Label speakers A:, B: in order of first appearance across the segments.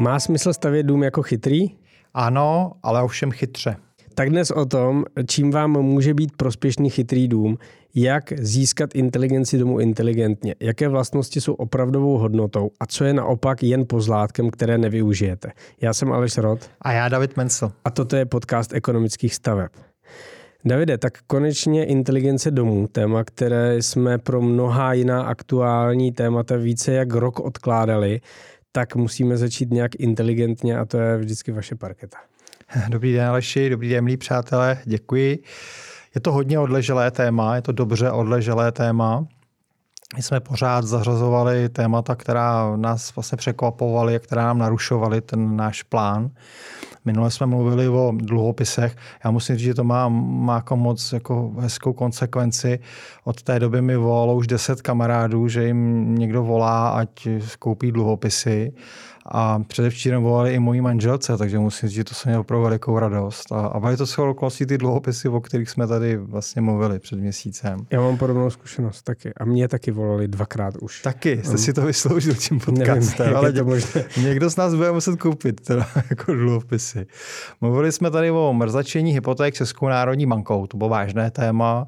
A: Má smysl stavět dům jako chytrý?
B: Ano, ale ovšem chytře.
A: Tak dnes o tom, čím vám může být prospěšný chytrý dům, jak získat inteligenci domu inteligentně, jaké vlastnosti jsou opravdovou hodnotou a co je naopak jen pozlátkem, které nevyužijete. Já jsem Aleš Rod.
B: A já David Mencel.
A: A toto je podcast ekonomických staveb. Davide, tak konečně inteligence domů, téma, které jsme pro mnohá jiná aktuální témata více jak rok odkládali, tak musíme začít nějak inteligentně a to je vždycky vaše parketa.
B: Dobrý den, Aleši, dobrý den, milí přátelé, děkuji. Je to hodně odleželé téma, je to dobře odleželé téma. My jsme pořád zařazovali témata, která nás vlastně překvapovaly a která nám narušovaly ten náš plán. Minule jsme mluvili o dluhopisech. Já musím říct, že to má, má jako moc jako hezkou konsekvenci. Od té doby mi volalo už deset kamarádů, že jim někdo volá, ať koupí dluhopisy. A předevčírem volali i mojí manželce, takže musím říct, že to se mělo opravdu velikou radost. A, a byly to shodou okolností ty dluhopisy, o kterých jsme tady vlastně mluvili před měsícem.
A: Já mám podobnou zkušenost taky. A mě taky volali dvakrát už.
B: Taky, jste um, si to vysloužil tím podcastem, Nevím, ale to možné. někdo z nás bude muset koupit teda, jako dluhopisy. Mluvili jsme tady o mrzačení hypoték Českou národní bankou, to bylo vážné téma.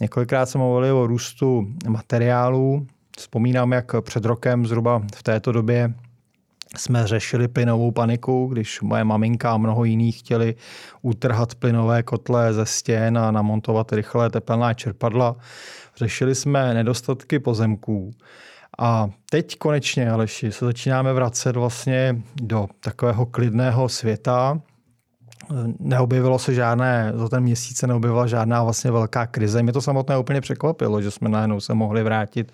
B: Několikrát jsme mluvili o růstu materiálů. Vzpomínám, jak před rokem zhruba v této době jsme řešili plynovou paniku, když moje maminka a mnoho jiných chtěli utrhat plynové kotle ze stěn a namontovat rychlé tepelná čerpadla. Řešili jsme nedostatky pozemků. A teď konečně, Aleši, se začínáme vracet vlastně do takového klidného světa, neobjevilo se žádné, za ten měsíc se neobjevila žádná vlastně velká krize. Mě to samotné úplně překvapilo, že jsme najednou se mohli vrátit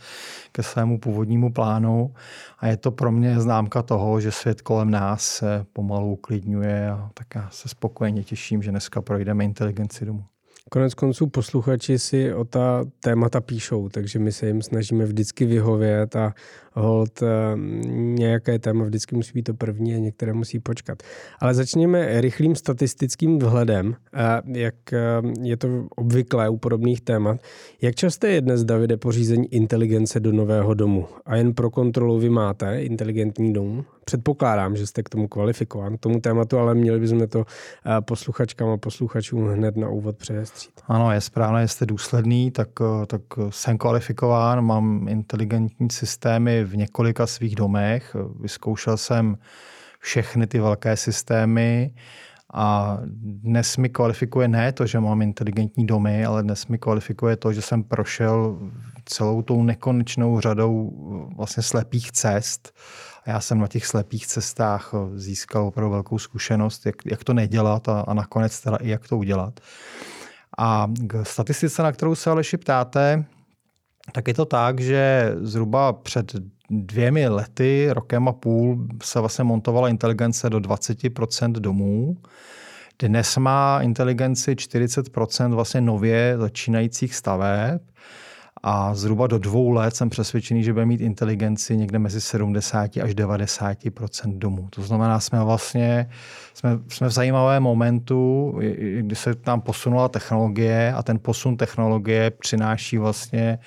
B: ke svému původnímu plánu a je to pro mě známka toho, že svět kolem nás se pomalu uklidňuje a tak já se spokojeně těším, že dneska projdeme inteligenci domů.
A: Konec konců posluchači si o ta témata píšou, takže my se jim snažíme vždycky vyhovět a hold eh, nějaké téma vždycky musí být to první a některé musí počkat. Ale začněme rychlým statistickým vhledem, eh, jak eh, je to obvyklé u podobných témat. Jak časté je dnes, Davide, pořízení inteligence do nového domu? A jen pro kontrolu vy máte inteligentní dům? Předpokládám, že jste k tomu kvalifikován, k tomu tématu, ale měli bychom to posluchačkám a posluchačům hned na úvod přehestřít.
B: Ano, je správné, jste důsledný, tak, tak jsem kvalifikován, mám inteligentní systémy v několika svých domech. Vyzkoušel jsem všechny ty velké systémy a dnes mi kvalifikuje ne to, že mám inteligentní domy, ale dnes mi kvalifikuje to, že jsem prošel celou tou nekonečnou řadou vlastně slepých cest. A já jsem na těch slepých cestách získal opravdu velkou zkušenost, jak, jak to nedělat a, a nakonec teda i jak to udělat. A k statistice, na kterou se Aleši ptáte, tak je to tak, že zhruba před dvěmi lety, rokem a půl, se vlastně montovala inteligence do 20% domů. Dnes má inteligenci 40% vlastně nově začínajících staveb a zhruba do dvou let jsem přesvědčený, že bude mít inteligenci někde mezi 70 až 90 domů. To znamená, jsme vlastně jsme, jsme v zajímavém momentu, kdy se tam posunula technologie a ten posun technologie přináší vlastně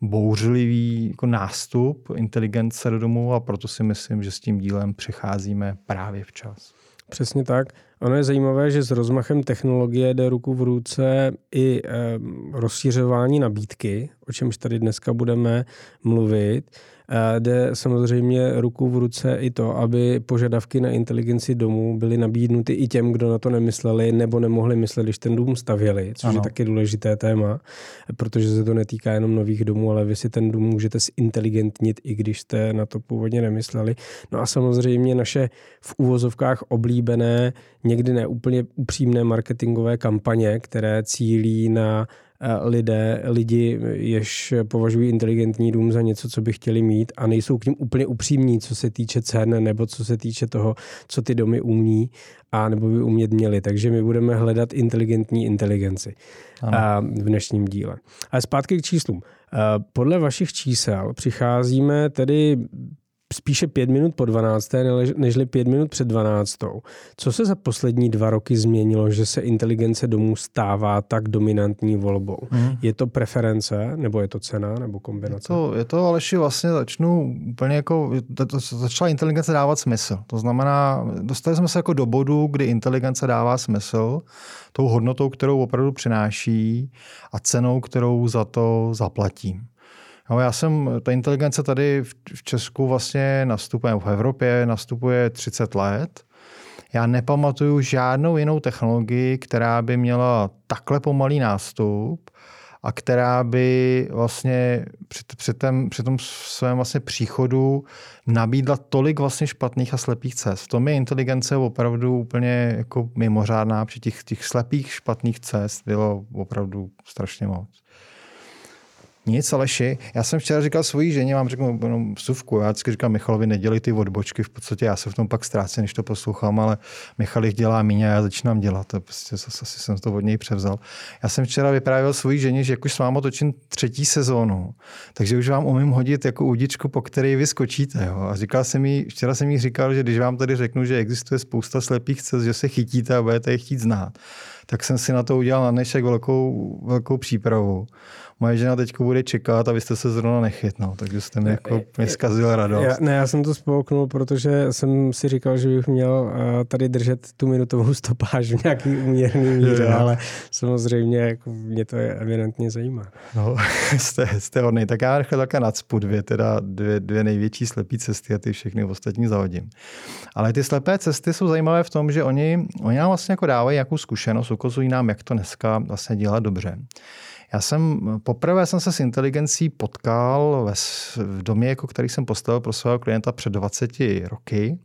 B: bouřlivý jako nástup inteligence do domu a proto si myslím, že s tím dílem přicházíme právě včas.
A: Přesně tak. Ono je zajímavé, že s rozmachem technologie jde ruku v ruce i e, rozšířování nabídky, o čemž tady dneska budeme mluvit. Jde samozřejmě ruku v ruce i to, aby požadavky na inteligenci domů byly nabídnuty i těm, kdo na to nemysleli nebo nemohli myslet, když ten dům stavěli, což ano. je taky důležité téma, protože se to netýká jenom nových domů, ale vy si ten dům můžete zinteligentnit, i když jste na to původně nemysleli. No a samozřejmě naše v úvozovkách oblíbené, někdy neúplně upřímné marketingové kampaně, které cílí na lidé, lidi, jež považují inteligentní dům za něco, co by chtěli mít a nejsou k ním úplně upřímní, co se týče cen nebo co se týče toho, co ty domy umí a nebo by umět měli. Takže my budeme hledat inteligentní inteligenci ano. v dnešním díle. Ale zpátky k číslům. Podle vašich čísel přicházíme tedy spíše pět minut po 12. nežli pět minut před 12. Co se za poslední dva roky změnilo, že se inteligence domů stává tak dominantní volbou? Hmm. Je to preference, nebo je to cena, nebo kombinace?
B: Je to, je to Aleši, vlastně začnu úplně jako, to, začala inteligence dávat smysl. To znamená, dostali jsme se jako do bodu, kdy inteligence dává smysl tou hodnotou, kterou opravdu přináší a cenou, kterou za to zaplatím. No, já jsem, ta inteligence tady v Česku vlastně nastupuje, v Evropě nastupuje 30 let. Já nepamatuju žádnou jinou technologii, která by měla takhle pomalý nástup a která by vlastně při, při, tém, při tom svém vlastně příchodu nabídla tolik vlastně špatných a slepých cest. V tom je inteligence opravdu úplně jako mimořádná. Při těch, těch slepých špatných cest bylo opravdu strašně moc. Nic, Aleši. Já jsem včera říkal svojí ženě, vám řeknu jenom vsuvku. Já vždycky říkám Michalovi, nedělej ty odbočky, v podstatě já se v tom pak ztrácím, než to poslouchám, ale Michal jich dělá méně a já začínám dělat. To prostě asi jsem to od něj převzal. Já jsem včera vyprávěl svojí ženě, že jak už s váma točím třetí sezónu, takže už vám umím hodit jako údičku, po které vy skočíte. Jo? A říkal jsem jí, včera jsem jí říkal, že když vám tady řeknu, že existuje spousta slepých cest, že se chytíte a budete je chtít znát, tak jsem si na to udělal na dnešek velkou, velkou přípravu moje žena teď bude čekat a vy jste se zrovna nechytnul, takže jste mi jako mě zkazil radost.
A: Já, ne, já jsem to spolknul, protože jsem si říkal, že bych měl eh, tady držet tu minutovou stopáž v nějaký úměrný míře, ale samozřejmě jako mě to je evidentně zajímá.
B: No, jste, jste hodný. Tak já rychle také nadspu dvě, teda dvě, dvě největší slepé cesty a ty všechny ostatní zahodím. Ale ty slepé cesty jsou zajímavé v tom, že oni, oni nám vlastně jako dávají nějakou zkušenost, ukazují nám, jak to dneska vlastně dělat dobře. Já jsem, poprvé jsem se s inteligencí potkal ve, v domě, jako který jsem postavil pro svého klienta před 20 roky.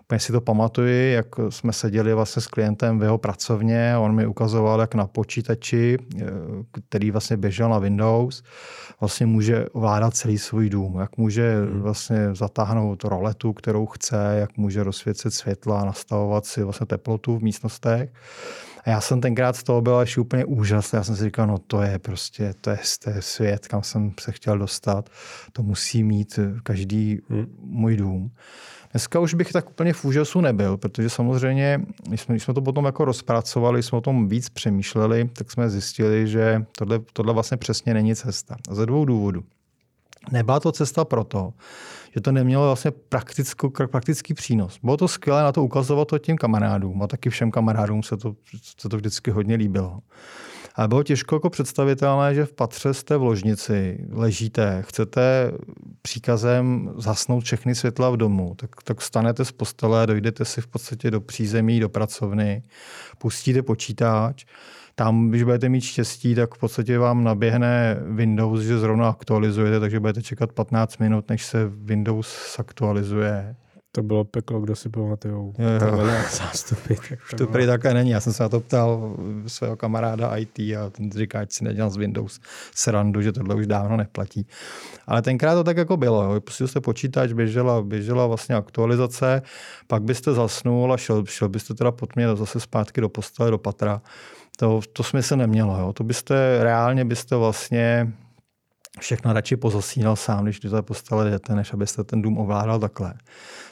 B: Úplně si to pamatuju, jak jsme seděli vlastně s klientem v jeho pracovně on mi ukazoval, jak na počítači, eh, který vlastně běžel na Windows, vlastně může ovládat celý svůj dům, jak může hmm. vlastně zatáhnout roletu, kterou chce, jak může rozsvěcet světla, nastavovat si vlastně teplotu v místnostech. A já jsem tenkrát z toho byl až úplně úžasný. Já jsem si říkal, no to je prostě, to je, to je svět, kam jsem se chtěl dostat. To musí mít každý hmm. můj dům. Dneska už bych tak úplně v úžasu nebyl, protože samozřejmě, když jsme, když jsme to potom jako rozpracovali, jsme o tom víc přemýšleli, tak jsme zjistili, že tohle, tohle vlastně přesně není cesta. A ze dvou důvodů. Nebyla to cesta proto, že to nemělo vlastně praktický přínos. Bylo to skvělé na to ukazovat to těm kamarádům a taky všem kamarádům se to, se to vždycky hodně líbilo. Ale bylo těžko jako představitelné, že v patře jste v ložnici, ležíte, chcete příkazem zasnout všechny světla v domu, tak, tak stanete z postele, dojdete si v podstatě do přízemí, do pracovny, pustíte počítač tam, když budete mít štěstí, tak v podstatě vám naběhne Windows, že zrovna aktualizujete, takže budete čekat 15 minut, než se Windows aktualizuje.
A: To bylo peklo, kdo si pamatujou. zástupy.
B: Tak to, to prý také není. Já jsem se na to ptal svého kamaráda IT a ten říká, ať si nedělal z Windows srandu, že tohle už dávno neplatí. Ale tenkrát to tak jako bylo. Jo. Pustil jste počítač, běžela, běžela vlastně aktualizace, pak byste zasnul a šel, šel byste teda pod mě zase zpátky do postele, do patra to, to smysl nemělo. Jo. To byste, reálně byste vlastně všechno radši pozasínal sám, když do té postele jdete, než abyste ten dům ovládal takhle.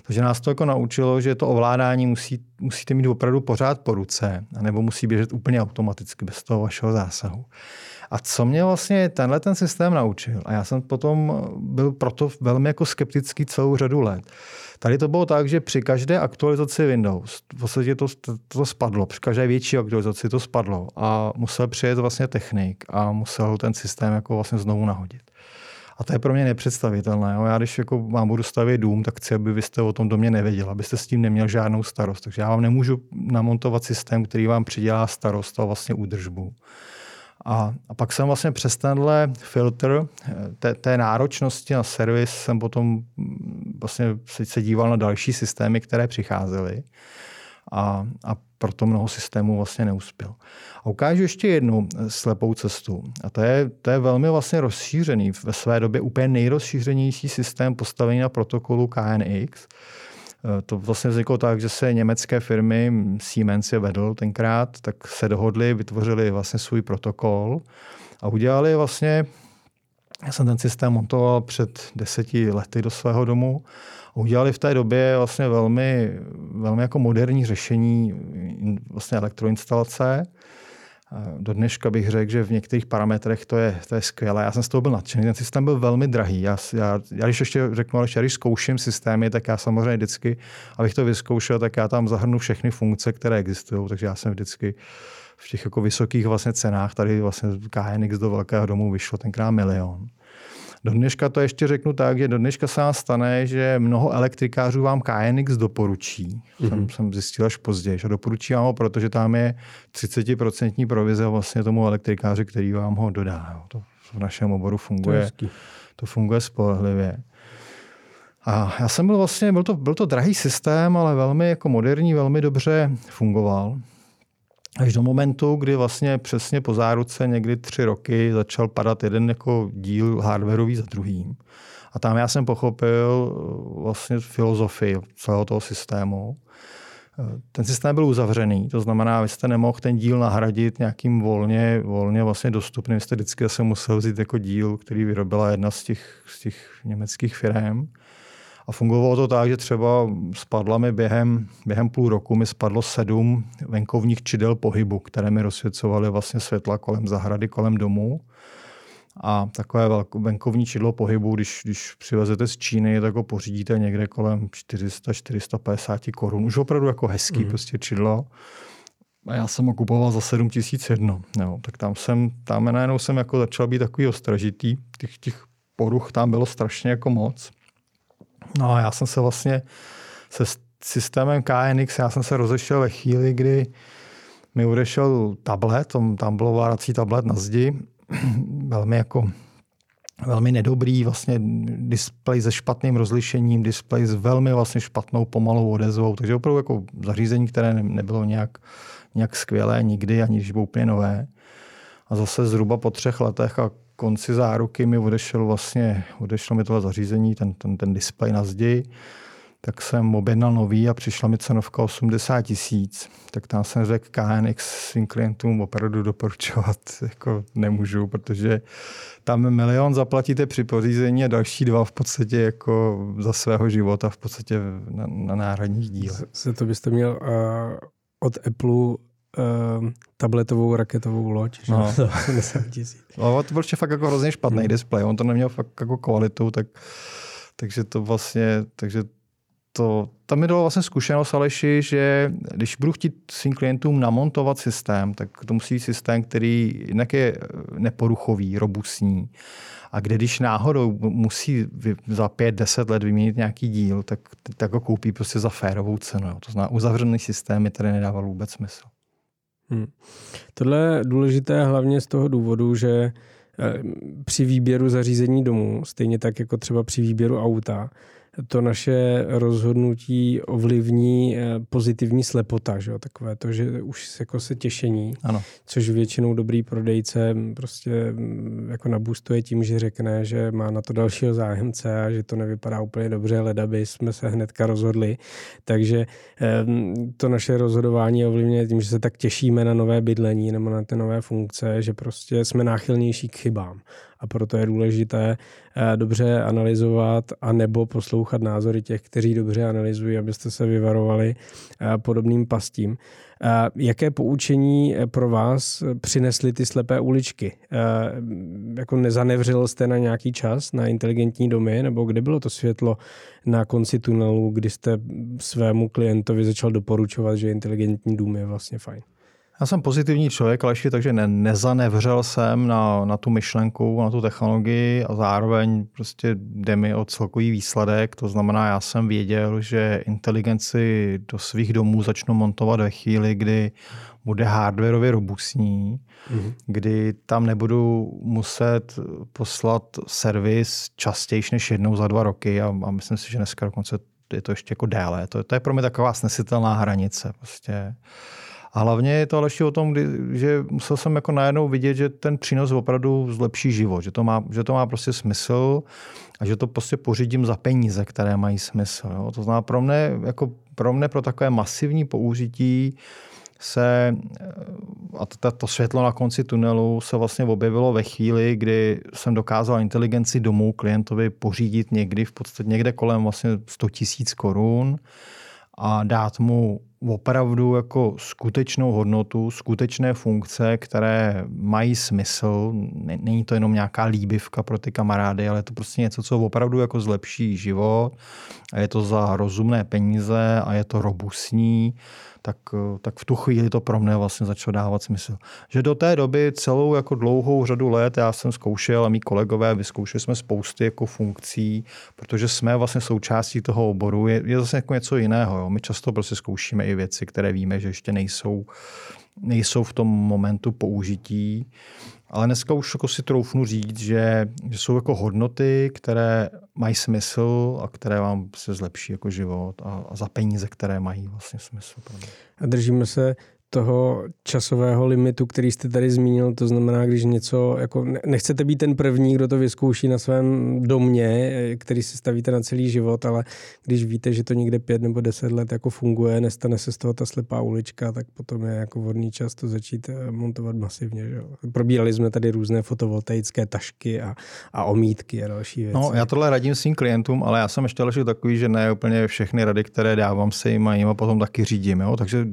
B: Takže nás to jako naučilo, že to ovládání musí, musíte mít opravdu pořád po ruce, nebo musí běžet úplně automaticky, bez toho vašeho zásahu. A co mě vlastně tenhle ten systém naučil, a já jsem potom byl proto velmi jako skeptický celou řadu let, Tady to bylo tak, že při každé aktualizaci Windows v podstatě to, to, to spadlo, při každé větší aktualizaci to spadlo a musel přijet vlastně technik a musel ten systém jako vlastně znovu nahodit. A to je pro mě nepředstavitelné. Já když jako vám budu stavět dům, tak chci, aby vy jste o tom domě nevěděl, abyste s tím neměl žádnou starost. Takže já vám nemůžu namontovat systém, který vám přidělá starost a vlastně údržbu. A, a pak jsem vlastně přes tenhle filtr eh, té, té náročnosti na servis jsem potom mm, vlastně se díval na další systémy, které přicházely a, a proto mnoho systémů vlastně neuspěl. A ukážu ještě jednu eh, slepou cestu. A to je, to je velmi vlastně rozšířený, ve své době úplně nejrozšířenější systém postavený na protokolu KNX, to vlastně vzniklo tak, že se německé firmy, Siemens je vedl tenkrát, tak se dohodli, vytvořili vlastně svůj protokol a udělali vlastně Já jsem ten systém montoval před deseti lety do svého domu. Udělali v té době vlastně velmi, velmi jako moderní řešení vlastně elektroinstalace. Do dneška bych řekl, že v některých parametrech to je, to je skvělé. Já jsem z toho byl nadšený. Ten systém byl velmi drahý. Já, já, já když ještě řeknu, ale když zkouším systémy, tak já samozřejmě vždycky, abych to vyzkoušel, tak já tam zahrnu všechny funkce, které existují. Takže já jsem vždycky v těch jako vysokých vlastně cenách, tady vlastně KNX do velkého domu vyšlo tenkrát milion. Do dneška to ještě řeknu tak, že do dneška se vám stane, že mnoho elektrikářů vám KNX doporučí. Mm-hmm. Jsem, jsem zjistil až později. A doporučí vám ho, protože tam je 30% provize vlastně tomu elektrikáři, který vám ho dodá. To v našem oboru funguje. To, to funguje spolehlivě. A já jsem byl vlastně, byl to, byl to drahý systém, ale velmi jako moderní, velmi dobře fungoval. Až do momentu, kdy vlastně přesně po záruce někdy tři roky začal padat jeden jako díl hardwareový za druhým. A tam já jsem pochopil eh, vlastně filozofii celého toho systému. Eh, ten systém byl uzavřený, to znamená, vy jste nemohl ten díl nahradit nějakým volně, volně vlastně dostupným. Vy jste vždycky se musel vzít jako díl, který vyrobila jedna z těch, z těch německých firm. A fungovalo to tak, že třeba spadla mi během, během půl roku mi spadlo sedm venkovních čidel pohybu, které mi rozsvěcovaly vlastně světla kolem zahrady, kolem domu. A takové venkovní čidlo pohybu, když, když přivezete z Číny, tak ho pořídíte někde kolem 400-450 korun. Už opravdu jako hezký mm. prostě čidlo. A já jsem ho kupoval za 7001. Jo, tak tam jsem, tam najednou jsem jako začal být takový ostražitý. Těch, těch poruch tam bylo strašně jako moc. No a já jsem se vlastně se systémem KNX, já jsem se rozešel ve chvíli, kdy mi odešel tablet, tam byl ovládací tablet na zdi, velmi jako velmi nedobrý vlastně displej se špatným rozlišením, displej s velmi vlastně špatnou pomalou odezvou, takže opravdu jako zařízení, které nebylo nějak, nějak skvělé nikdy, ani když bylo úplně nové. A zase zhruba po třech letech a konci záruky mi odešel vlastně, odešlo mi tohle zařízení, ten, ten, ten displej na zdi, tak jsem objednal nový a přišla mi cenovka 80 tisíc. Tak tam jsem řekl KNX svým klientům opravdu doporučovat jako nemůžu, protože tam milion zaplatíte při pořízení a další dva v podstatě jako za svého života v podstatě na, na náhradních dílech.
A: Se to byste měl uh, od Apple uh, tabletovou raketovou loď, že no. za 80 tisíc.
B: No, to byl fakt jako hrozně špatný hmm. displej, on to neměl fakt jako kvalitu, tak, takže to vlastně, takže to, tam mi dalo vlastně zkušenost, Aleši, že když budu chtít svým klientům namontovat systém, tak to musí být systém, který jinak je neporuchový, robustní. A kde když náhodou musí za pět, deset let vyměnit nějaký díl, tak, tak ho koupí prostě za férovou cenu. To znamená uzavřený systém, který nedával vůbec smysl.
A: Hmm. Tohle je důležité hlavně z toho důvodu, že eh, při výběru zařízení domu, stejně tak jako třeba při výběru auta, to naše rozhodnutí ovlivní eh, pozitivní slepota, že jo? takové to, že už jako se těšení, ano. což většinou dobrý prodejce prostě mm, jako nabustuje tím, že řekne, že má na to dalšího zájemce a že to nevypadá úplně dobře, leda by jsme se hnedka rozhodli. Takže to naše rozhodování ovlivňuje tím, že se tak těšíme na nové bydlení nebo na ty nové funkce, že prostě jsme náchylnější k chybám a proto je důležité eh, dobře analyzovat a nebo poslouchat názory těch, kteří dobře analyzují, abyste se vyvarovali eh, podobným pastím. Eh, jaké poučení pro vás přinesly ty slepé uličky? Jako nezanevřel jste na nějaký čas na inteligentní domy, nebo kde bylo to světlo na konci tunelu, kdy jste svému klientovi začal doporučovat, že inteligentní dům je vlastně fajn?
B: Já jsem pozitivní člověk, Aleši, takže ne, nezanevřel jsem na, na tu myšlenku, na tu technologii a zároveň prostě jde mi o celkový výsledek. To znamená, já jsem věděl, že inteligenci do svých domů začnu montovat ve chvíli, kdy bude hardwareově robustní, mm-hmm. kdy tam nebudu muset poslat servis častěji než jednou za dva roky a, a myslím si, že dneska dokonce je to ještě jako déle. To, to je pro mě taková snesitelná hranice. Prostě. A hlavně je to ale ještě o tom, kdy, že musel jsem jako najednou vidět, že ten přínos opravdu zlepší život, že to má, že to má prostě smysl a že to prostě pořídím za peníze, které mají smysl. Jo. To znamená pro mě, jako pro mě pro takové masivní použití se, a to, to světlo na konci tunelu se vlastně objevilo ve chvíli, kdy jsem dokázal inteligenci domů klientovi pořídit někdy v podstatě někde kolem vlastně 100 tisíc korun a dát mu opravdu jako skutečnou hodnotu, skutečné funkce, které mají smysl. Není to jenom nějaká líbivka pro ty kamarády, ale je to prostě něco, co opravdu jako zlepší život a je to za rozumné peníze a je to robustní tak, eh, tak v tu chvíli to pro mě vlastně začalo dávat smysl. Že do té doby celou jako dlouhou řadu let já jsem zkoušel a mý kolegové vyzkoušeli jsme spousty jako funkcí, protože jsme vlastně součástí toho oboru. Je, je zase jako něco jiného. Jo. My často prostě zkoušíme i věci, které víme, že ještě nejsou, nejsou v tom momentu použití. Ale dneska už jako si troufnu říct, že, že jsou jako hodnoty, které mají smysl a které vám se zlepší jako život a, a za peníze, které mají vlastně smysl.
A: A držíme se toho časového limitu, který jste tady zmínil, to znamená, když něco, jako nechcete být ten první, kdo to vyzkouší na svém domě, který si stavíte na celý život, ale když víte, že to někde pět nebo deset let jako funguje, nestane se z toho ta slepá ulička, tak potom je jako vhodný čas to začít eh, montovat masivně. Že? Probírali jsme tady různé fotovoltaické tašky a, a omítky a další věci.
B: No, já tohle radím svým klientům, ale já jsem ještě další takový, že ne úplně všechny rady, které dávám se jim a jim a potom taky řídím. Jo? Takže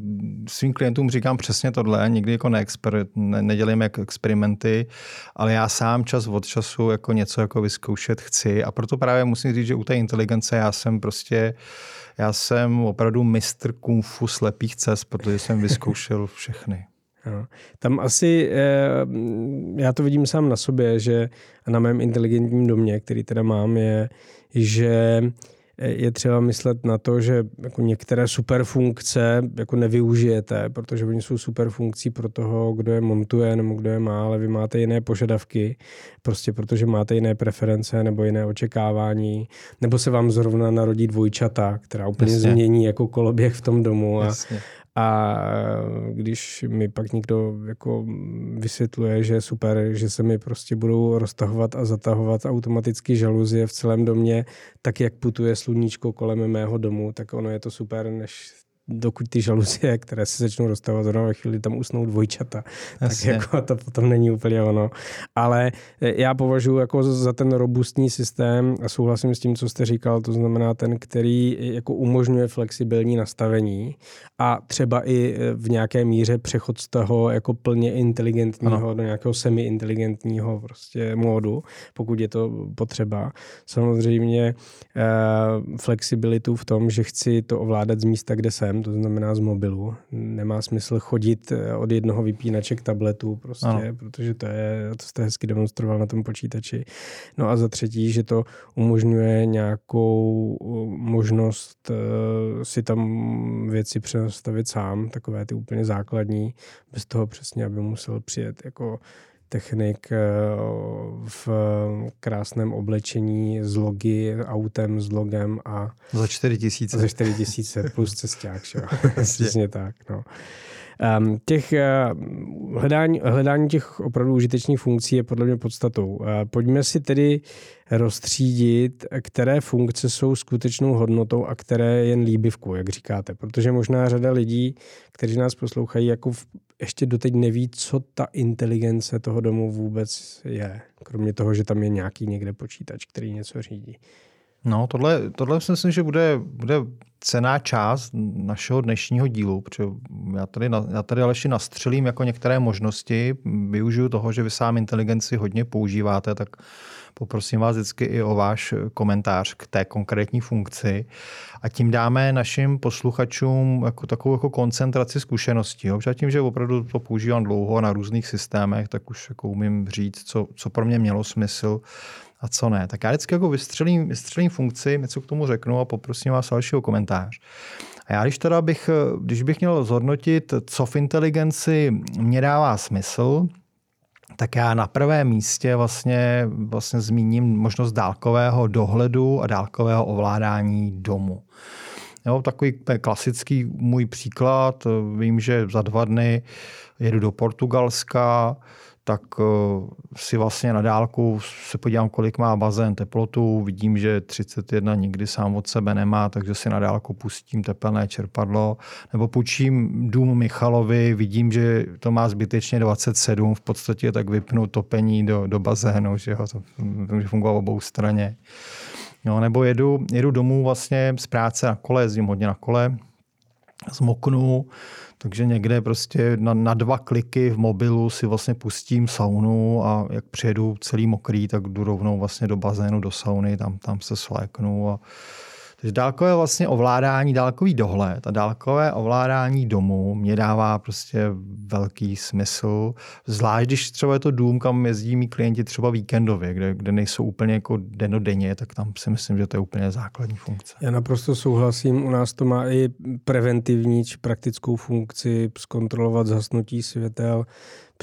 B: svým klientům říkám přesně tohle, nikdy jako neexper, ne, nedělím jako experimenty, ale já sám čas od času jako něco jako vyzkoušet chci a proto právě musím říct, že u té inteligence já jsem prostě já jsem opravdu mistr kung fu slepých cest, protože jsem vyzkoušel všechny.
A: No. Tam asi, eh, já to vidím sám na sobě, že na mém inteligentním domě, který teda mám, je, že je třeba myslet na to, že jako některé superfunkce jako nevyužijete, protože oni jsou superfunkcí pro toho, kdo je montuje nebo kdo je má, ale vy máte jiné požadavky, prostě protože máte jiné preference nebo jiné očekávání, nebo se vám zrovna narodí dvojčata, která úplně Jasně. změní jako koloběh v tom domu a, Jasně. A když mi pak někdo jako vysvětluje, že je super, že se mi prostě budou roztahovat a zatahovat automaticky žaluzie v celém domě, tak jak putuje sluníčko kolem mého domu, tak ono je to super, než dokud ty žaluzie, které se začnou rozstavovat zrovna ve chvíli, tam usnou dvojčata, Jasně. tak jako to potom není úplně ono. Ale e, já považuji jako za ten robustní systém a souhlasím s tím, co jste říkal, to znamená ten, který jako umožňuje flexibilní nastavení a třeba i e, v nějaké míře přechod z toho jako plně inteligentního ano. do nějakého semi-inteligentního prostě módu, pokud je to potřeba. Samozřejmě eh, flexibilitu v tom, že chci to ovládat z místa, kde jsem, systém, to znamená z mobilu. Nemá smysl chodit eh, od jednoho vypínače k tabletu, prostě, ano. protože to je, to jste hezky demonstroval na tom počítači. No a za třetí, že to umožňuje nějakou eh, možnost uh, si tam věci přenastavit sám, takové ty úplně základní, bez toho přesně, aby musel přijet jako technik eh, v krásném oblečení s logy, autem s logem a...
B: Za 4 tisíce.
A: Za 4 tisíce plus cesták, Přesně tak, no. Um, těch uh, hledání, hledání těch opravdu užitečných funkcí je podle mě podstatou. Uh, pojďme si tedy rozstřídit, které funkce jsou skutečnou hodnotou a které jen líbivkou, jak říkáte. Protože možná řada lidí, kteří nás poslouchají, jako v, ještě doteď neví, co ta inteligence toho domu vůbec je. Kromě toho, že tam je nějaký někde počítač, který něco řídí.
B: No, tohle, tohle si myslím, že bude, bude cená část našeho dnešního dílu, protože já tady, já tady Aleši nastřelím jako některé možnosti, využiju toho, že vy sám inteligenci hodně používáte, tak poprosím vás vždycky i o váš komentář k té konkrétní funkci a tím dáme našim posluchačům jako takovou jako koncentraci zkušeností. Jo? tím, že opravdu to používám dlouho na různých systémech, tak už jako umím říct, co, co pro mě mělo smysl a co ne. Tak já vždycky jako vystřelím, vystřelím funkci, něco k tomu řeknu a poprosím vás dalšího komentář. A já když teda bych, když bych měl zhodnotit, co v inteligenci mě dává smysl, tak já na prvém místě vlastně, vlastně zmíním možnost dálkového dohledu a dálkového ovládání domu. Jo, takový klasický můj příklad. Vím, že za dva dny jedu do Portugalska, tak eh, si vlastně na dálku se podívám, kolik má bazén teplotu, vidím, že 31 nikdy sám od sebe nemá, takže si na dálku pustím tepelné čerpadlo, nebo půjčím dům Michalovi, vidím, že to má zbytečně 27, v podstatě tak vypnu topení do, do bazénu, že jo, to může fungovat obou straně. No, nebo jedu, jedu domů vlastně z práce na kole, jezdím hodně na kole, zmoknu, takže někde prostě na, na dva kliky v mobilu si vlastně pustím saunu a jak přijedu celý mokrý, tak jdu rovnou vlastně do bazénu, do sauny, tam, tam se sléknu a dálkové vlastně ovládání, dálkový dohled a dálkové ovládání domu mě dává prostě velký smysl. Zvlášť, když třeba je to dům, kam jezdí mý klienti třeba víkendově, kde, kde nejsou úplně jako denodenně, tak tam si myslím, že to je úplně základní funkce.
A: Já naprosto souhlasím. U nás to má i preventivní či praktickou funkci zkontrolovat zhasnutí světel,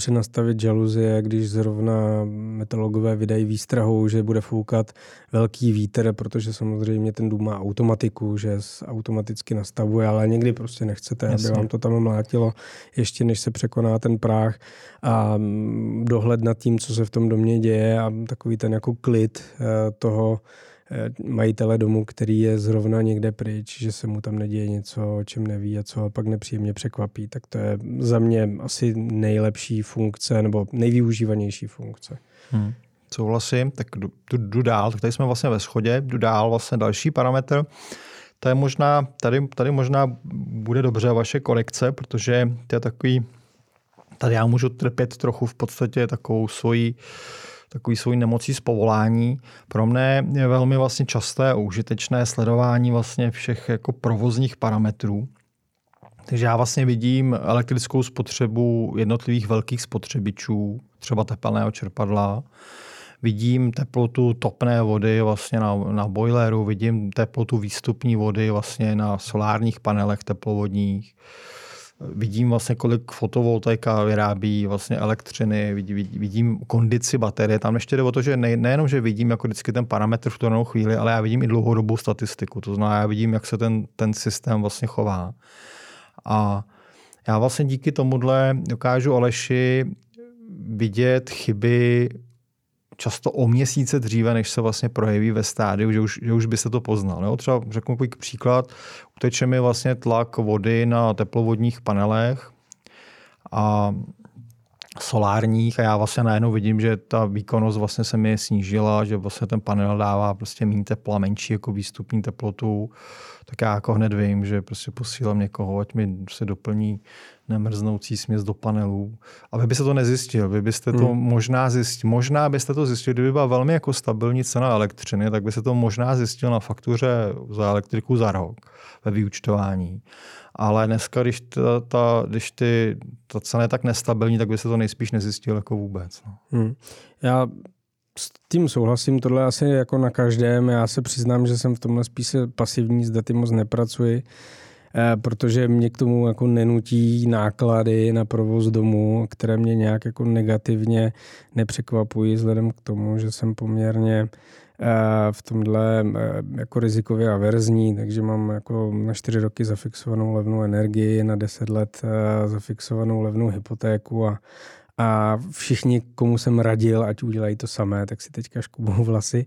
A: přenastavit žaluzie, když zrovna meteorologové vydají výstrahou, že bude foukat velký vítr, protože samozřejmě ten dům má automatiku, že automaticky nastavuje, ale někdy prostě nechcete, Jasně. aby vám to tam mlátilo, ještě než se překoná ten práh a dohled nad tím, co se v tom domě děje a takový ten jako klid eh, toho, majitele domu, který je zrovna někde pryč, že se mu tam neděje něco, o čem neví a co ho pak nepříjemně překvapí, tak to je za mě asi nejlepší funkce nebo nejvyužívanější funkce. Hmm.
B: Souhlasím, tak jdu, jdu, dál, tady jsme vlastně ve schodě, jdu dál vlastně další parametr, to je možná, tady, tady možná bude dobře vaše kolekce, protože to je takový, tady já můžu trpět trochu v podstatě takovou svoji takový svůj nemocí z povolání. Pro mě je velmi vlastně časté a užitečné sledování vlastně všech jako provozních parametrů. Takže já vlastně vidím elektrickou spotřebu jednotlivých velkých spotřebičů, třeba tepelného čerpadla, vidím teplotu topné vody vlastně na, na boileru, vidím teplotu výstupní vody vlastně na solárních panelech teplovodních, vidím vlastně, kolik fotovoltaika vyrábí vlastně elektřiny, vidím, vidím kondici baterie. Tam ještě jde o to, že ne, nejenom, že vidím jako vždycky ten parametr v danou chvíli, ale já vidím i dlouhodobou statistiku. To znamená, já vidím, jak se ten, ten systém vlastně chová. A já vlastně díky tomuhle dokážu Aleši vidět chyby často o měsíce dříve, než se vlastně projeví ve stádiu, že už, že už by se to poznal. Jo? Třeba řeknu takový příklad, uteče mi vlastně tlak vody na teplovodních panelech a solárních a já vlastně najednou vidím, že ta výkonnost vlastně se mi snížila, že vlastně ten panel dává prostě méně tepla, menší jako výstupní teplotu, tak já jako hned vím, že prostě posílám někoho, ať mi se doplní nemrznoucí směs do panelů. A vy byste to nezjistil, vy byste to hmm. možná zjistil, možná byste to zjistil, kdyby byla velmi jako stabilní cena elektřiny, tak by se to možná zjistil na faktuře za elektriku za rok ve vyučtování. Ale dneska, když, ta, ta, když ty, ta cena je tak nestabilní, tak by se to nejspíš nezjistil jako vůbec. No.
A: Hmm. Já s tím souhlasím, tohle asi jako na každém. Já se přiznám, že jsem v tomhle spíše pasivní, zde ty moc nepracuji. Eh, protože mě k tomu jako nenutí náklady na provoz domu, které mě nějak jako negativně nepřekvapují, vzhledem k tomu, že jsem poměrně eh, v tomhle eh, jako rizikově averzní, takže mám jako na čtyři roky zafixovanou levnou energii, na deset let zafixovanou levnou hypotéku a a všichni, komu jsem radil, ať udělají to samé, tak si teďka škubou vlasy.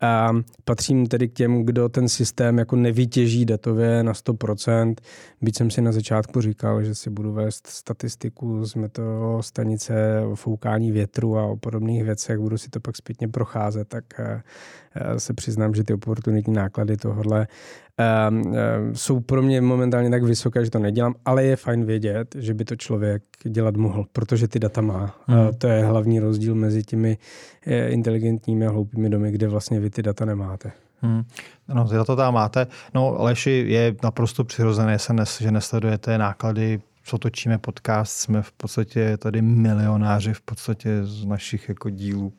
A: A patřím tedy k těm, kdo ten systém jako nevytěží datově na 100%, byť jsem si na začátku říkal, že si budu vést statistiku z stanice o foukání větru a o podobných věcech, budu si to pak zpětně procházet, tak eh, se přiznám, že ty oportunitní náklady tohle um, jsou pro mě momentálně tak vysoké, že to nedělám, ale je fajn vědět, že by to člověk dělat mohl, protože ty data má. Hmm. Uh, to je hlavní rozdíl mezi těmi eh, inteligentními a hloupými domy, kde vlastně vy ty data nemáte.
B: Hmm. No, ty data tam máte. No, Aleši, je naprosto přirozené, že nesledujete náklady co točíme podcast, jsme v podstatě tady milionáři v podstatě z našich jako dílů,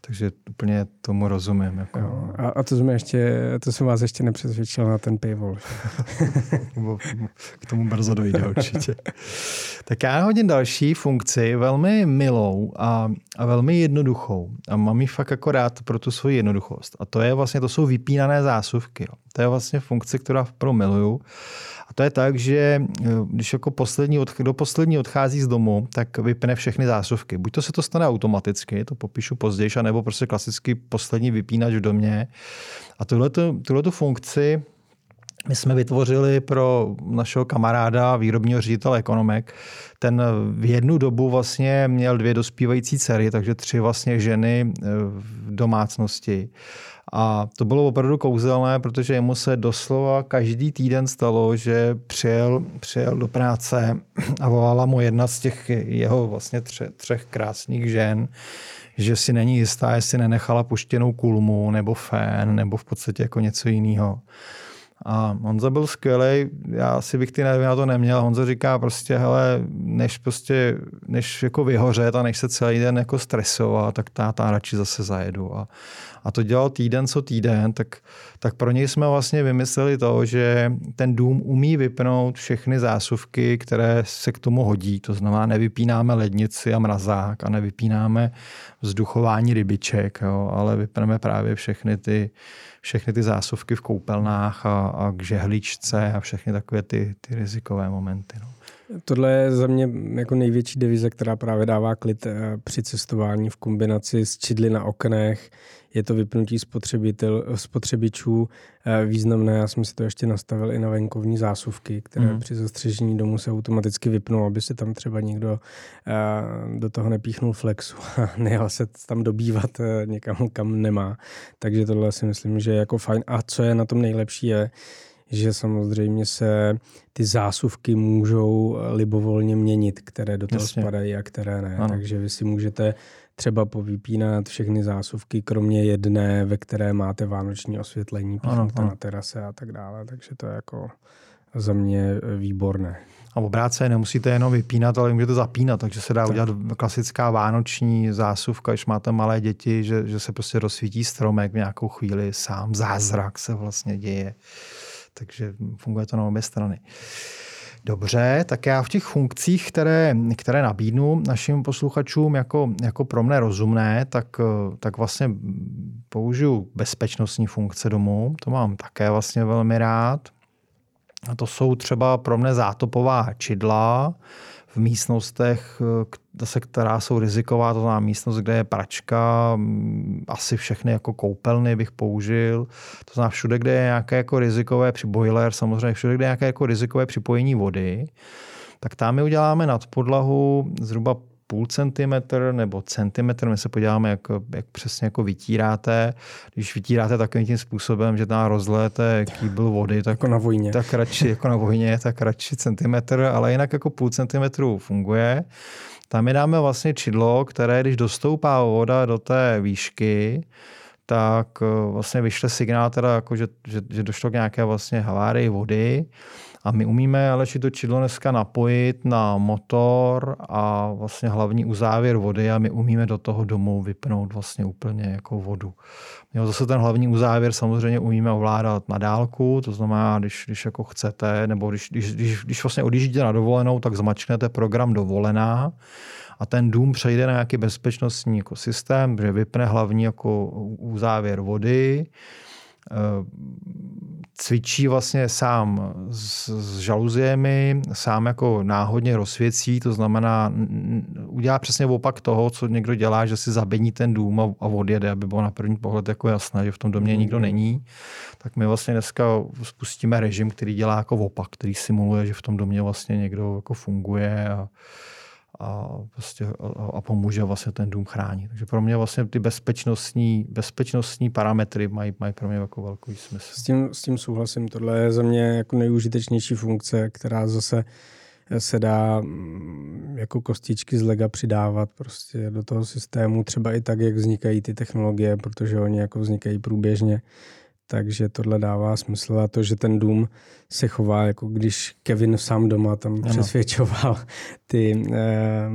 B: takže úplně tomu rozumím. Jako. Jo,
A: a, a to jsme ještě, to jsem vás ještě nepřesvědčil na ten paywall.
B: K tomu brzo dojde určitě. tak já hodně další funkci, velmi milou a, a velmi jednoduchou. A mám ji fakt jako rád pro tu svoji jednoduchost. A to je vlastně, to jsou vypínané zásuvky. Jo. To je vlastně funkce, která pro miluju. A to je tak, že eh, když jako poslední, kdo poslední odchází z domu, tak vypne všechny zásuvky. Buď to se to stane automaticky, to popíšu později, nebo prostě klasicky poslední vypínač v domě. A tuhle funkci my jsme vytvořili pro našeho kamaráda, výrobního ředitele ekonomek. Ten v jednu dobu vlastně měl dvě dospívající dcery, takže tři vlastně ženy eh, v domácnosti. A to bylo opravdu kouzelné, protože jemu se doslova každý týden stalo, že přijel, přijel do práce a volala mu jedna z těch jeho vlastně tře, třech krásných žen, že si není jistá, jestli nenechala puštěnou kulmu nebo fén nebo v podstatě jako něco jiného. A Honza byl skvělý, já si bych ty nervy na to neměl. Honza říká prostě, hele, než prostě, než jako vyhořet a než se celý den jako stresovat, tak táta radši zase zajedu. A, a to dělal týden co týden, tak, tak pro něj jsme vlastně vymysleli to, že ten dům umí vypnout všechny zásuvky, které se k tomu hodí. To znamená, nevypínáme lednici a mrazák a nevypínáme vzduchování rybiček, jo, ale vypneme právě všechny ty, všechny ty zásuvky v koupelnách a, a k žehličce a všechny takové ty, ty rizikové momenty. No.
A: Tohle je za mě jako největší devize, která právě dává klid eh, při cestování v kombinaci s čidly na oknech, je to vypnutí spotřebitel, spotřebičů eh, významné. Já jsem si to ještě nastavil i na venkovní zásuvky, které mm. při zastřežení domu se automaticky vypnou, aby si tam třeba někdo eh, do toho nepíchnul flexu a nejel se tam dobývat eh, někam, kam nemá. Takže tohle si myslím, že je jako fajn. A co je na tom nejlepší je, že samozřejmě se ty zásuvky můžou libovolně měnit, které do toho Jasně. spadají a které ne. Ano. Takže vy si můžete třeba povypínat všechny zásuvky, kromě jedné, ve které máte vánoční osvětlení, píchnete na terase a tak dále. Takže to je jako za mě výborné.
B: A obráceně nemusíte jenom vypínat, ale můžete zapínat, takže se dá tak. udělat klasická vánoční zásuvka, když máte malé děti, že, že se prostě rozsvítí stromek v nějakou chvíli sám, zázrak se vlastně děje. Takže funguje to na obě strany. Dobře, tak já v těch funkcích, které, které nabídnu našim posluchačům jako, jako pro mne rozumné, tak, tak vlastně použiju bezpečnostní funkce domů. To mám také vlastně velmi rád. A to jsou třeba pro mne zátopová čidla, v místnostech, zase, která jsou riziková, to znamená místnost, kde je pračka, asi všechny jako koupelny bych použil. To znamená všude, kde je nějaké jako rizikové při boiler, samozřejmě všude, kde je nějaké jako rizikové připojení vody, tak tam my uděláme nad podlahu zhruba půl centimetr nebo centimetr. My se podíváme, jak, jak přesně jako vytíráte. Když vytíráte takovým tím způsobem, že tam rozléte kýbl vody, tak,
A: jako na vojně.
B: tak radši jako na vojně, tak radši centimetr, ale jinak jako půl centimetru funguje. Tam mi dáme vlastně čidlo, které když dostoupá voda do té výšky, tak eh, vlastně vyšle signál teda, jako, že, že, že došlo k nějaké vlastně havárii vody a my umíme Aleši to čidlo dneska napojit na motor a vlastně hlavní uzávěr vody a my umíme do toho domu vypnout vlastně úplně jako vodu. Jo, zase ten hlavní uzávěr samozřejmě umíme ovládat na dálku, to znamená, když, když jako chcete, nebo když, když, když, když vlastně odjíždíte na dovolenou, tak zmačknete program dovolená a ten dům přejde na nějaký bezpečnostní jako systém, že vypne hlavní jako uzávěr vody, Eh, cvičí vlastně sám s, s žaluziemi, sám jako náhodně rozsvěcí, to znamená, udělá přesně opak toho, co někdo dělá, že si zabení ten dům a, a odjede, aby bylo na první pohled jako jasné, že v tom domě nikdo není. Tak my vlastně dneska spustíme režim, který dělá jako opak, který simuluje, že v tom domě vlastně někdo jako funguje a, a, a, a pomůže vlastně ten dům chránit. Takže pro mě vlastně ty bezpečnostní, bezpečnostní parametry mají, mají pro mě jako velký smysl.
A: S tím, s tím souhlasím. Tohle je za mě jako nejúžitečnější funkce, která zase se dá mm, jako kostičky z lega přidávat prostě do toho systému, třeba i tak, jak vznikají ty technologie, protože oni jako vznikají průběžně takže tohle dává smysl a to, že ten dům se chová, jako když Kevin sám doma tam ano. přesvědčoval ty eh,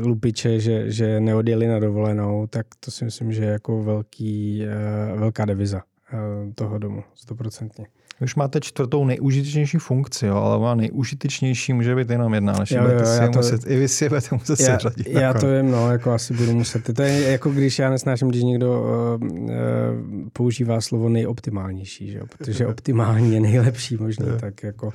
A: lupiče, že, že neodjeli na dovolenou, tak to si myslím, že je jako velký, eh, velká deviza toho domu, stoprocentně.
B: Už máte čtvrtou nejužitečnější funkci, jo, ale má nejužitečnější může být jenom jedna, než
A: Jo, jo,
B: budete si
A: já
B: je
A: to-
B: muset, i vy si je budete muset
A: Já,
B: seřadit.
A: já to vím, no, jako asi budu muset. To je jako když já nesnáším, když někdo uh, uh, používá slovo nejoptimálnější, že jo? protože optimální je nejlepší možný, tak jako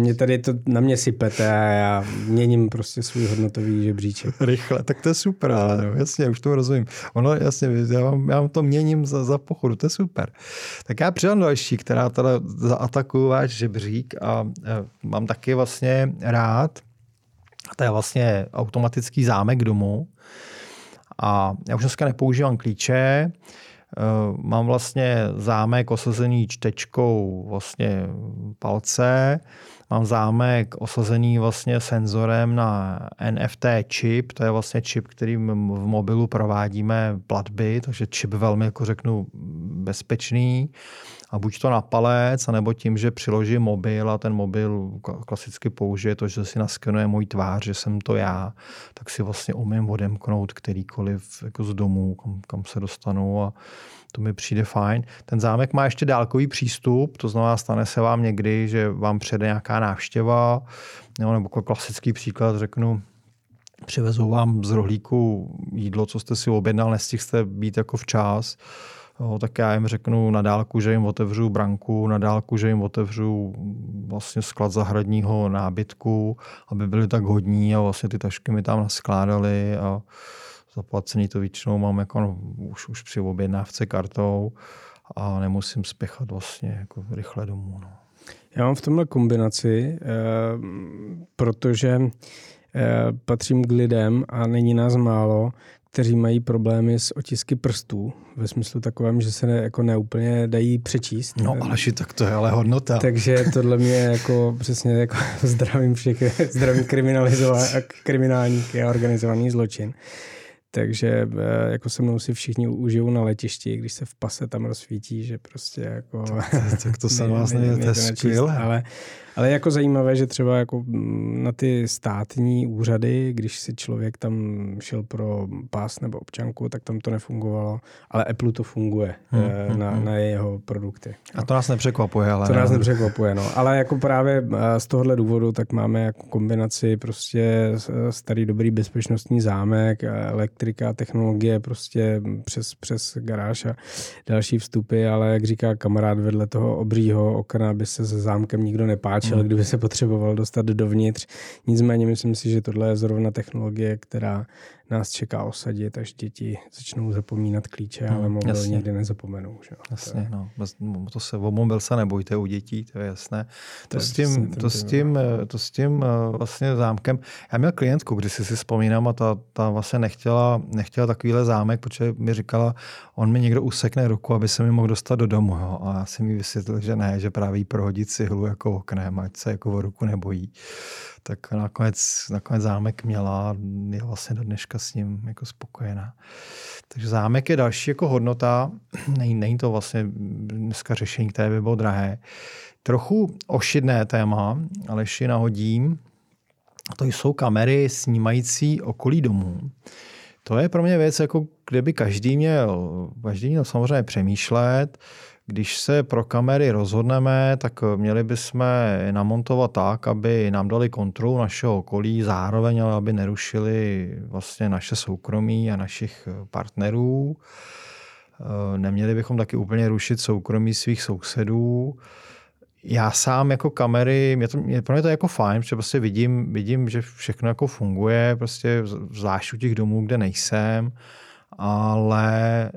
A: mě tady to na mě sypete a já měním prostě svůj hodnotový žebříček.
B: Rychle, tak to je super, ale no, jasně, už to rozumím. Ono, jasně, já vám, já vám to měním za, za pochodu, to je super. Tak já přidám další, která teda zaatakuju váš žebřík a e, mám taky vlastně rád, to je vlastně automatický zámek domu. A já už dneska nepoužívám klíče, e, mám vlastně zámek osazený čtečkou vlastně palce, mám zámek osazený vlastně senzorem na NFT čip, to je vlastně čip, kterým v mobilu provádíme platby, takže čip velmi, jako řeknu, bezpečný. A buď to na palec, anebo tím, že přiložím mobil a ten mobil klasicky použije to, že si naskenuje můj tvář, že jsem to já, tak si vlastně umím odemknout kterýkoliv jako z domu, kam, kam se dostanu a to mi přijde fajn. Ten zámek má ještě dálkový přístup, to znamená, stane se vám někdy, že vám přijde nějaká návštěva, nebo, nebo jako klasický příklad řeknu, přivezou vám z rohlíku jídlo, co jste si objednal, nestihl jste být jako včas, Jo, tak já jim řeknu na dálku, že jim otevřu branku, na dálku, že jim otevřu vlastně sklad zahradního nábytku, aby byli tak hodní a vlastně ty tašky mi tam naskládali a zaplacený to většinou mám jako no, už, už při objednávce kartou a nemusím spěchat vlastně jako rychle domů. No.
A: Já mám v tomhle kombinaci, eh, protože eh, patřím k lidem a není nás málo, kteří mají problémy s otisky prstů, ve smyslu takovém, že se ne, jako neúplně dají přečíst.
B: No Aleši, tak to je ale hodnota.
A: Takže tohle mě jako přesně jako zdravím všech, zdravím kriminálníky a organizovaný zločin. Takže eh, jako se mnou si všichni užijou na letišti, když se v pase tam rozsvítí, že prostě jako...
B: tak to se vlastně to je skvělé.
A: Ale, ale jako zajímavé, že třeba jako mm, na ty státní úřady, když si člověk tam šel pro pás nebo občanku, tak tam to nefungovalo, ale Apple to funguje hmm, hmm, na, hmm. na jeho produkty.
B: A to nás nepřekvapuje, ale...
A: To nás nepřekvapuje, no. Ale jako právě z tohohle důvodu tak máme jako kombinaci prostě starý dobrý bezpečnostní zámek, elektrika, technologie prostě přes, přes garáž a další vstupy, ale jak říká kamarád vedle toho obřího okna by se se zámkem nikdo nepáčil, hmm. kdyby se potřeboval dostat dovnitř. Nicméně myslím si, že tohle je zrovna technologie, která nás čeká osadit, až děti začnou zapomínat klíče, hmm, ale mobil jasně. nikdy nezapomenou. Že?
B: Jasně, to, no. To se, o mobil se nebojte u dětí, to je jasné. To, to, s, tím, to, s, tím, to s tím vlastně zámkem. Já měl klientku, když si si vzpomínám, a ta, ta vlastně nechtěla, nechtěla takovýhle zámek, protože mi říkala, on mi někdo usekne ruku, aby se mi mohl dostat do domu. Jo. A já jsem mi vysvětlil, že ne, že právě jí prohodit cihlu jako oknem, ať se jako o ruku nebojí tak nakonec, nakonec zámek měla, je vlastně do dneška s ním jako spokojená. Takže zámek je další jako hodnota, není, není to vlastně dneska řešení, které by bylo drahé. Trochu ošidné téma, ale ještě nahodím, to jsou kamery snímající okolí domů. To je pro mě věc, jako kde by každý měl, každý měl samozřejmě přemýšlet, když se pro kamery rozhodneme, tak měli bychom je namontovat tak, aby nám dali kontrolu našeho okolí, zároveň ale aby nerušili vlastně naše soukromí a našich partnerů. Neměli bychom taky úplně rušit soukromí svých sousedů. Já sám jako kamery, mě to, mě, pro mě to je jako fajn, protože prostě vidím, vidím, že všechno jako funguje, prostě zvlášť u těch domů, kde nejsem, ale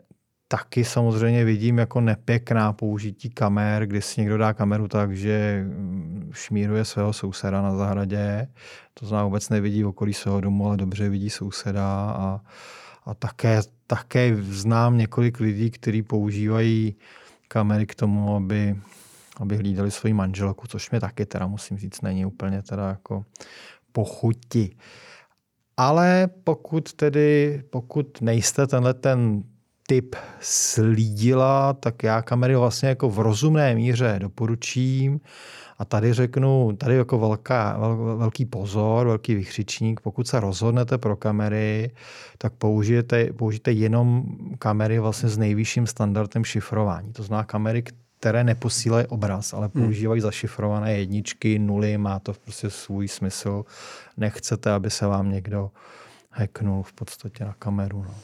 B: taky samozřejmě vidím jako nepěkná použití kamer, kdy si někdo dá kameru tak, že šmíruje svého souseda na zahradě. To znamená, vůbec nevidí okolí svého domu, ale dobře vidí souseda. A, a také, také znám několik lidí, kteří používají kamery k tomu, aby, aby hlídali svoji manželku, což mě taky teda musím říct, není úplně teda jako pochuti. Ale pokud tedy, pokud nejste tenhle ten typ slídila, tak já kamery vlastně jako v rozumné míře doporučím. A tady řeknu, tady jako velká, vel, velký pozor, velký vykřičník, pokud se rozhodnete pro kamery, tak použijete, použijte jenom kamery vlastně s nejvyšším standardem šifrování. To znamená kamery, které neposílají obraz, ale hmm. používají zašifrované jedničky, nuly, má to prostě svůj smysl. Nechcete, aby se vám někdo hacknul v podstatě na kameru. No.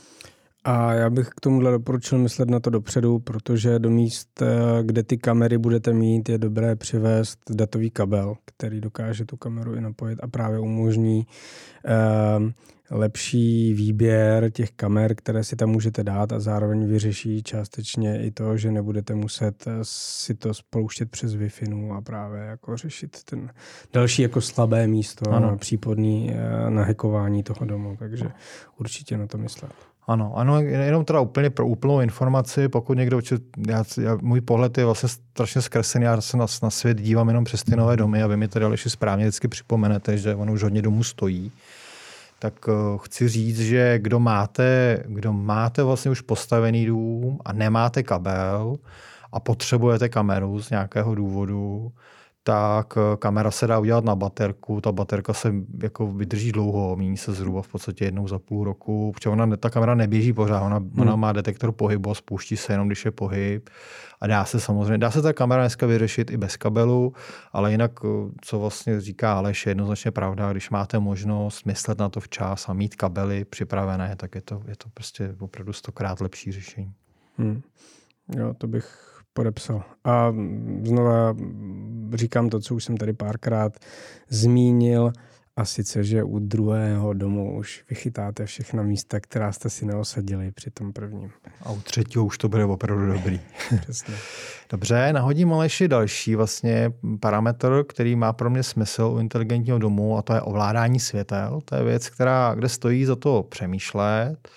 A: A já bych k tomuhle doporučil myslet na to dopředu, protože do míst, eh, kde ty kamery budete mít, je dobré přivést datový kabel, který dokáže tu kameru i napojit a právě umožní uh, lepší výběr těch kamer, které si tam můžete dát a zároveň vyřeší částečně i to, že nebudete muset eh, si to spouštět přes Wi-Fi a právě jako řešit ten další jako slabé místo ano. na případný nahekování toho domu. Takže určitě na to myslet.
B: Ano, ano, jenom teda úplně pro úplnou informaci, pokud někdo, já, já, můj pohled je vlastně strašně zkreslený, já se na, na svět dívám jenom přes ty nové domy a vy mi tady ještě správně vždycky připomenete, že ono už hodně domů stojí. Tak uh, chci říct, že kdo máte, kdo máte vlastně už postavený dům a nemáte kabel a potřebujete kameru z nějakého důvodu, tak eh, kamera se dá udělat na baterku. Ta baterka se jako vydrží dlouho, mění se zhruba v podstatě jednou za půl roku, protože ona, ta kamera neběží pořád, ona, hmm. ona má detektor pohybu a spouští se jenom, když je pohyb. A dá se samozřejmě, dá se ta kamera dneska vyřešit i bez kabelu, ale jinak, eh, co vlastně říká Aleš, je jednoznačně pravda, když máte možnost myslet na to včas a mít kabely připravené, tak je to, je to prostě opravdu stokrát lepší řešení. Hmm.
A: Jo, to bych podepsal. A znova říkám to, co už jsem tady párkrát zmínil, a sice, že u druhého domu už vychytáte všechna místa, která jste si neosadili při tom prvním.
B: A u třetího už to bude opravdu dobrý. Přesně. Dobře, nahodím Aleši další vlastně parametr, který má pro mě smysl u inteligentního domu a to je ovládání světel. To je věc, která, kde stojí za to přemýšlet.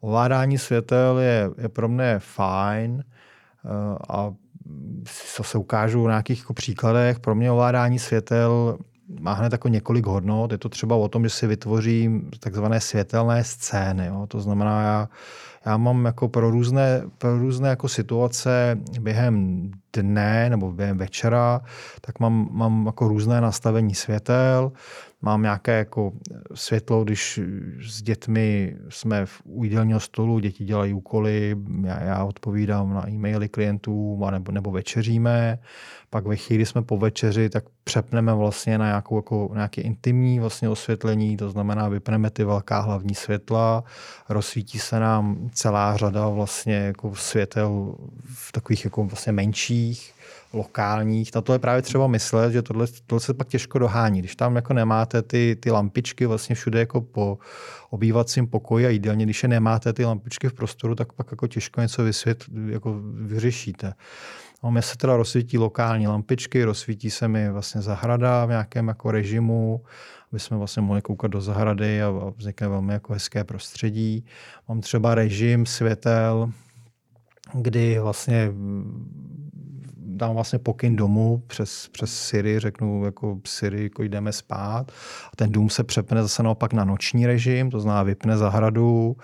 B: Ovládání světel je, je pro mě fajn a co se ukážu na nějakých jako příkladech. Pro mě ovládání světel má hned jako několik hodnot. Je to třeba o tom, že si vytvořím takzvané světelné scény. Jo. To znamená, já, já mám jako pro různé, pro různé jako situace během dne nebo během večera, tak mám, mám jako různé nastavení světel. Mám nějaké jako světlo, když s dětmi jsme v jídelního stolu, děti dělají úkoly, já, já odpovídám na e-maily klientů nebo, nebo večeříme, pak ve chvíli jsme po večeři, tak přepneme vlastně na nějakou, jako, nějaké intimní vlastně osvětlení, to znamená vypneme ty velká hlavní světla, rozsvítí se nám celá řada vlastně jako světel v takových jako vlastně menších, lokálních. Na to je právě třeba myslet, že tohle, tohle se pak těžko dohání. Když tam jako nemáte ty, ty lampičky vlastně všude jako po obývacím pokoji a jídelně, když je nemáte ty lampičky v prostoru, tak pak jako těžko něco vysvět, jako vyřešíte. No, mě se teda rozsvítí lokální lampičky, rozsvítí se mi vlastně zahrada v nějakém jako režimu, aby jsme vlastně mohli koukat do zahrady a vznikne velmi jako hezké prostředí. Mám třeba režim světel, kdy vlastně dám vlastně pokyn domů přes, přes Siri, řeknu jako Siri, jako jdeme spát. A ten dům se přepne zase naopak na noční režim, to znamená vypne zahradu,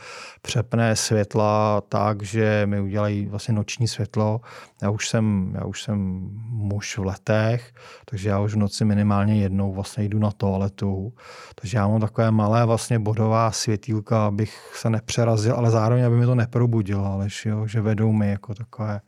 B: přepne světla tak, že mi udělají vlastně noční světlo. Já už jsem, já už jsem muž v letech, takže já už v noci minimálně jednou vlastně jdu na toaletu. Takže já mám takové malé vlastně bodová světýlka, abych se nepřerazil, ale zároveň, aby mi to neprobudilo, ale že vedou mi jako takové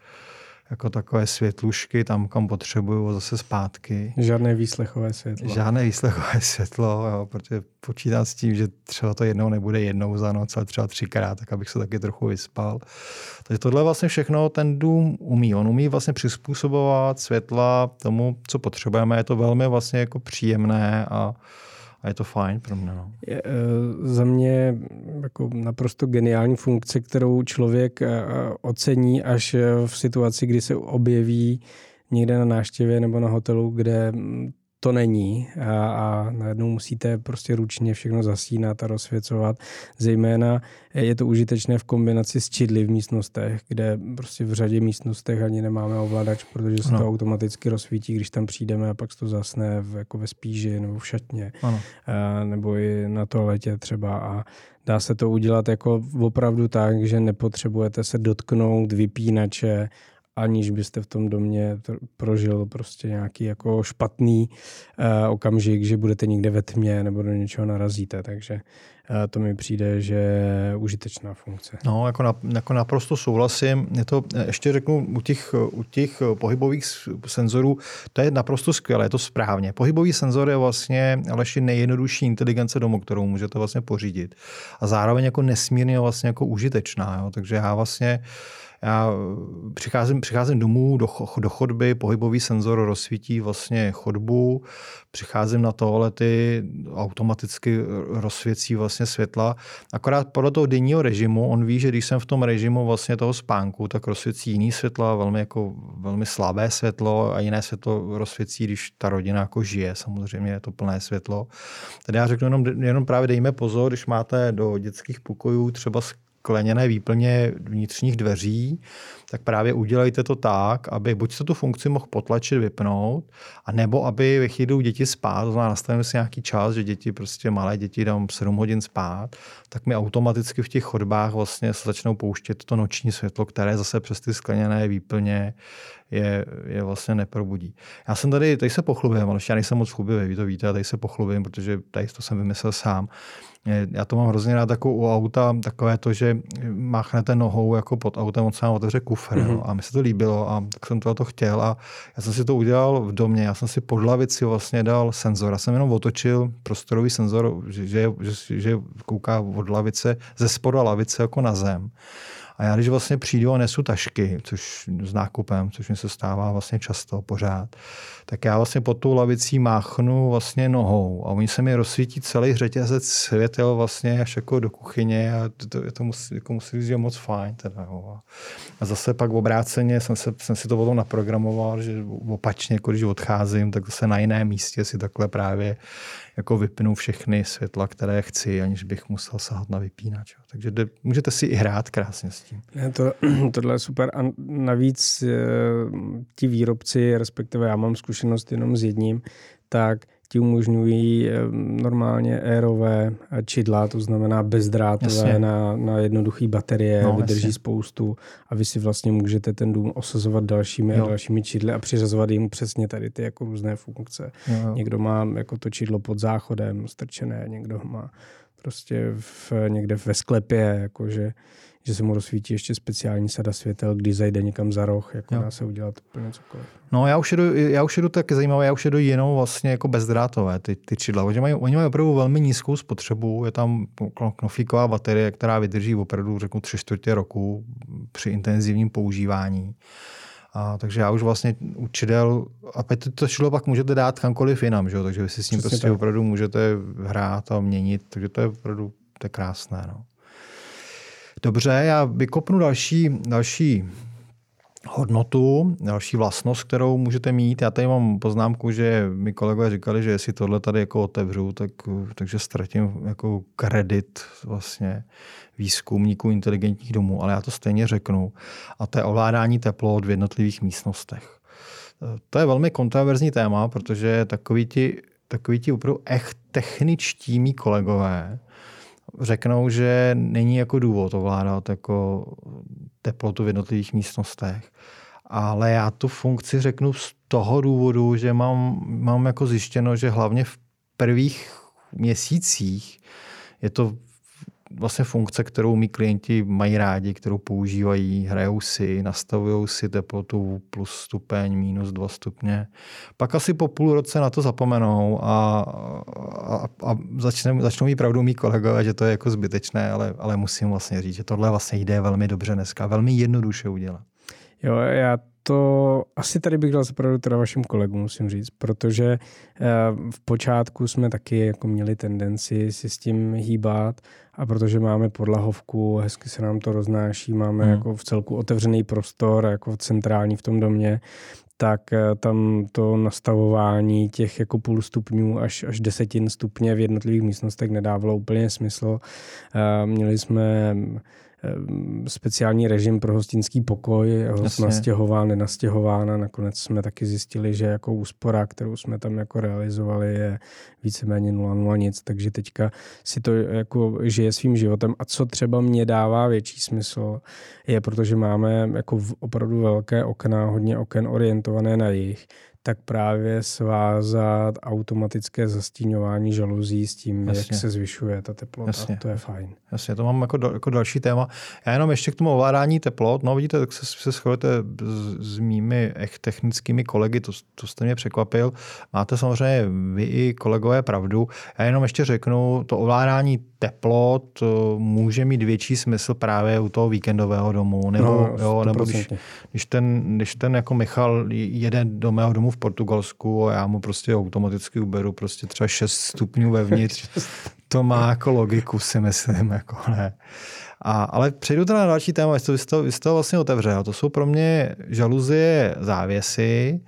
B: jako takové světlušky tam, kam potřebuju zase zpátky.
A: Žádné výslechové světlo.
B: Žádné výslechové světlo, jo, protože počítám s tím, že třeba to jednou nebude jednou za noc, ale třeba třikrát, tak abych se taky trochu vyspal. Takže tohle vlastně všechno ten dům umí. On umí vlastně přizpůsobovat světla tomu, co potřebujeme. Je to velmi vlastně jako příjemné a a je to fajn pro mě. No.
A: Je, e, za mě jako naprosto geniální funkce, kterou člověk e, ocení až v situaci, kdy se objeví někde na náštěvě nebo na hotelu, kde to není a, a najednou musíte prostě ručně všechno zasínat a rozsvěcovat. Zejména je to užitečné v kombinaci s čidly v místnostech, kde prostě v řadě místnostech ani nemáme ovladač, protože se no. to automaticky rozsvítí, když tam přijdeme a pak se to zasne v, jako ve spíži nebo v šatně. Ano. A, nebo i na toaletě třeba a dá se to udělat jako opravdu tak, že nepotřebujete se dotknout vypínače aniž byste v tom domě prožil prostě nějaký jako špatný uh, okamžik, že budete někde ve tmě nebo do něčeho narazíte, takže uh, to mi přijde, že je užitečná funkce.
B: No, jako, na, jako naprosto souhlasím. Je to, eh, ještě řeknu, u těch, u těch pohybových senzorů, to je naprosto skvělé, je to správně. Pohybový senzor je vlastně Aleši nejjednodušší inteligence domu, kterou můžete vlastně pořídit. A zároveň jako nesmírně vlastně jako užitečná. Jo? Takže já vlastně já přicházím, přicházím domů do, do chodby, pohybový senzor rozsvítí vlastně chodbu, přicházím na toalety, automaticky rozsvěcí vlastně světla. Akorát podle toho denního režimu, on ví, že když jsem v tom režimu vlastně toho spánku, tak rozsvěcí jiný světla, velmi, jako, velmi slabé světlo a jiné světlo rozsvěcí, když ta rodina jako žije, samozřejmě je to plné světlo. Tady já řeknu jenom, jenom právě dejme pozor, když máte do dětských pokojů třeba skleněné výplně vnitřních dveří, tak právě udělejte to tak, aby buď se tu funkci mohl potlačit, vypnout, a nebo aby ve chvíli děti spát, to znamená nastavíme si nějaký čas, že děti, prostě malé děti dám 7 hodin spát, tak mi automaticky v těch chodbách vlastně se začnou pouštět to noční světlo, které zase přes ty skleněné výplně je, je vlastně neprobudí. Já jsem tady, tady se pochlubím, ale já nejsem moc chlubivý, vy to víte, tady se pochlubím, protože tady to jsem vymyslel sám. Já to mám hrozně rád jako u auta, takové to, že máchnete nohou jako pod autem, on se vám otevře kufr. Mm-hmm. A mi se to líbilo a tak jsem to, to chtěl a já jsem si to udělal v domě. Já jsem si pod lavici vlastně dal senzor. Já jsem jenom otočil prostorový senzor, že, že, že, že kouká od lavice, ze spoda lavice jako na zem. A já když vlastně přijdu a nesu tašky, což s nákupem, což mi se stává vlastně často, pořád, tak já vlastně pod tou lavicí máchnu vlastně nohou a oni se mi rozsvítí celý řetězec světel vlastně až jako do kuchyně a to, to, to musí, jako musí říct, moc fajn. Teda, jo. A zase pak obráceně jsem, se, jsem si to potom naprogramoval, že opačně, jako když odcházím, tak zase na jiném místě si takhle právě jako vypnu všechny světla, které chci, aniž bych musel sahat na vypínač. Takže de, můžete si i hrát krásně s tím.
A: To, tohle je super. A navíc e, ti výrobci, respektive já mám zkušenost jenom s jedním, tak ti umožňují eh, normálně aerové čidla, to znamená bezdrátové na, na jednoduché baterie, no, vydrží jasně. spoustu a vy si vlastně můžete ten dům osazovat dalšími jo. a dalšími čidly a přiřazovat jim přesně tady ty jako různé funkce. Jo, jo. Někdo má jako to čidlo pod záchodem strčené, někdo má prostě v, někde ve sklepě, jakože že se mu rozsvítí ještě speciální sada světel, když zajde někam za roh, jako jo. dá se udělat úplně cokoliv.
B: No já už jedu, já už jedu tak zajímavé, já už jedu jenom vlastně jako bezdrátové ty, ty čidla. Oni mají, oni mají opravdu velmi nízkou spotřebu, je tam knofíková baterie, která vydrží opravdu řeknu tři čtvrtě roku při intenzivním používání. A, takže já už vlastně u čidel, a to, to čidlo pak můžete dát kamkoliv jinam, že? takže vy si s ním Přesně prostě tak. opravdu můžete hrát a měnit, takže to je opravdu to je krásné. No. Dobře, já vykopnu další, další hodnotu, další vlastnost, kterou můžete mít. Já tady mám poznámku, že mi kolegové říkali, že jestli tohle tady jako otevřu, tak, takže ztratím jako kredit vlastně výzkumníků inteligentních domů, ale já to stejně řeknu. A to je ovládání teplot v jednotlivých místnostech. To je velmi kontroverzní téma, protože takový ti, takový ti opravdu echt techničtí mý kolegové řeknou, že není jako důvod ovládat jako teplotu v jednotlivých místnostech. Ale já tu funkci řeknu z toho důvodu, že mám, mám jako zjištěno, že hlavně v prvních měsících je to vlastně funkce, kterou mý klienti mají rádi, kterou používají, hrajou si, nastavují si teplotu plus stupeň, minus dva stupně. Pak asi po půl roce na to zapomenou a, a, a začne, začnou mít pravdu mý kolegové, že to je jako zbytečné, ale, ale musím vlastně říct, že tohle vlastně jde velmi dobře dneska, velmi jednoduše udělat.
A: Jo, já to asi tady bych dal zapravdu teda vašim kolegům, musím říct, protože eh, v počátku jsme taky jako měli tendenci si s tím hýbat a protože máme podlahovku, hezky se nám to roznáší, máme hmm. jako v celku otevřený prostor, jako centrální v tom domě, tak eh, tam to nastavování těch jako půl stupňů až, až desetin stupně v jednotlivých místnostech nedávalo úplně smysl. Eh, měli jsme speciální režim pro hostinský pokoj, host nastěhován, nenastěhován a nakonec jsme taky zjistili, že jako úspora, kterou jsme tam jako realizovali, je víceméně 0,0 nic, takže teďka si to jako žije svým životem. A co třeba mě dává větší smysl, je protože máme jako opravdu velké okna, hodně oken orientované na jich, tak právě svázat automatické zastíňování žaluzí s tím, Jasně. jak se zvyšuje ta teplota. Jasně. To je fajn.
B: Jasně, to mám jako, do, jako další téma. Já jenom ještě k tomu ovládání teplot. No vidíte, tak se, se shodujete s, s mými technickými kolegy, to, to jste mě překvapil. Máte samozřejmě vy i kolegové pravdu. Já jenom ještě řeknu, to ovládání teplot může mít větší smysl právě u toho víkendového domu. Nebo, no, jo, nebo když, když, ten, když ten jako Michal jede do mého domu v Portugalsku a já mu prostě automaticky uberu prostě třeba 6 stupňů vevnitř, to má jako logiku, si myslím, jako ne. A, ale přejdu teda na další téma, vy jste, vy jste vlastně otevřel. To jsou pro mě žaluzie závěsy.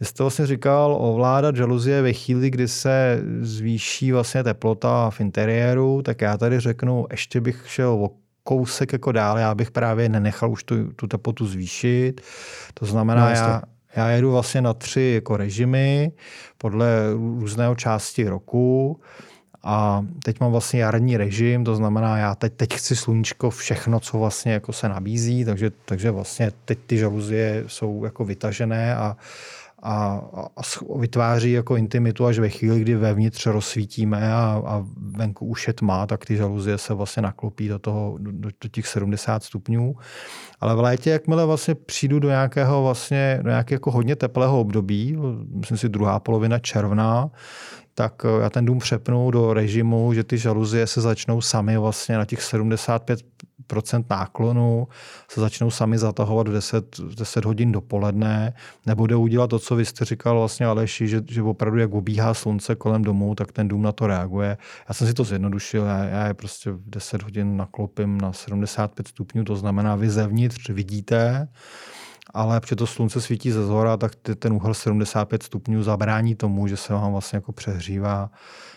B: Vy jste vlastně říkal ovládat žaluzie ve chvíli, kdy se zvýší vlastně teplota v interiéru, tak já tady řeknu, ještě bych šel o kousek jako dál, já bych právě nenechal už tu, tu teplotu zvýšit. To znamená, no, já, já jedu vlastně na tři jako režimy podle různého části roku. A teď mám vlastně jarní režim, to znamená, já teď, teď chci sluníčko, všechno, co vlastně jako se nabízí, takže, takže vlastně teď ty žaluzie jsou jako vytažené a, a, a vytváří jako intimitu až ve chvíli, kdy vevnitř rozsvítíme a, a venku už je tma, tak ty žaluzie se vlastně naklopí do, toho, do, do těch 70 stupňů. Ale v létě, jakmile vlastně přijdu do nějakého vlastně, do nějakého jako hodně teplého období, myslím si druhá polovina června, tak eh, já ten dům přepnu do režimu, že ty žaluzie se začnou sami vlastně na těch 75 náklonu se začnou sami zatahovat v 10, 10 hodin dopoledne, nebude udělat to, co vy jste říkal vlastně Aleši, že, že opravdu jak obíhá slunce kolem domu, tak ten dům na to reaguje. Já jsem si to zjednodušil, já, já je prostě v 10 hodin naklopím na 75 stupňů, to znamená, vy zevnitř vidíte, ale protože to slunce svítí ze zhora, tak ten úhel 75 stupňů zabrání tomu, že se vám vlastně jako přehřívá,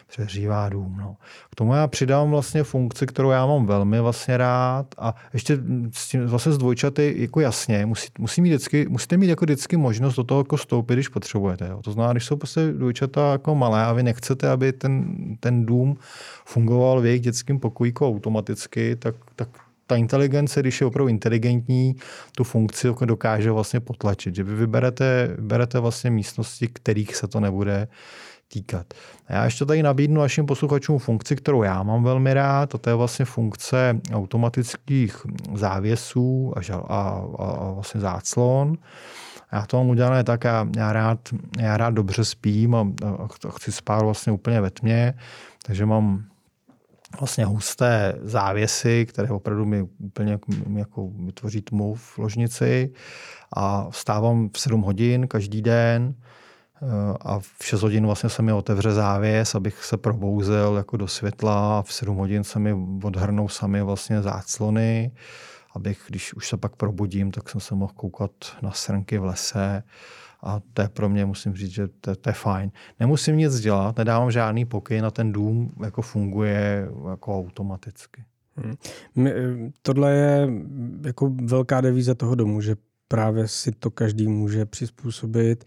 B: přehřívá dům. No. K tomu já přidám vlastně funkci, kterou já mám velmi vlastně rád a ještě s tím, vlastně z dvojčaty jako jasně, musí, musí mít vždycky, musíte mít jako vždycky možnost do toho jako stoupit, když potřebujete. Jo. To znamená, když jsou prostě dvojčata jako malé a vy nechcete, aby ten, ten dům fungoval v jejich dětském pokojíku automaticky, tak, tak ta inteligence, když je opravdu inteligentní, tu funkci jako dokáže vlastně potlačit. Že vy vyberete, vyberete vlastně místnosti, kterých se to nebude týkat. A já ještě tady nabídnu našim posluchačům funkci, kterou já mám velmi rád, a to je vlastně funkce automatických závěsů a, a, a vlastně záclon. Já to mám udělané tak, já, já, rád, já rád dobře spím a, a chci spát vlastně úplně ve tmě, takže mám vlastně husté závěsy, které opravdu mi úplně jako, jako vytvoří tmu v ložnici a vstávám v 7 hodin každý den a v 6 hodin vlastně se mi otevře závěs, abych se probouzel jako do světla a v 7 hodin se mi odhrnou sami vlastně záclony, abych, když už se pak probudím, tak jsem se mohl koukat na srnky v lese a to je pro mě, musím říct, že to, to je fajn. Nemusím nic dělat, nedávám žádný pokyn na ten dům jako funguje jako automaticky. Hmm.
A: Tohle je jako velká devíze toho domu, že právě si to každý může přizpůsobit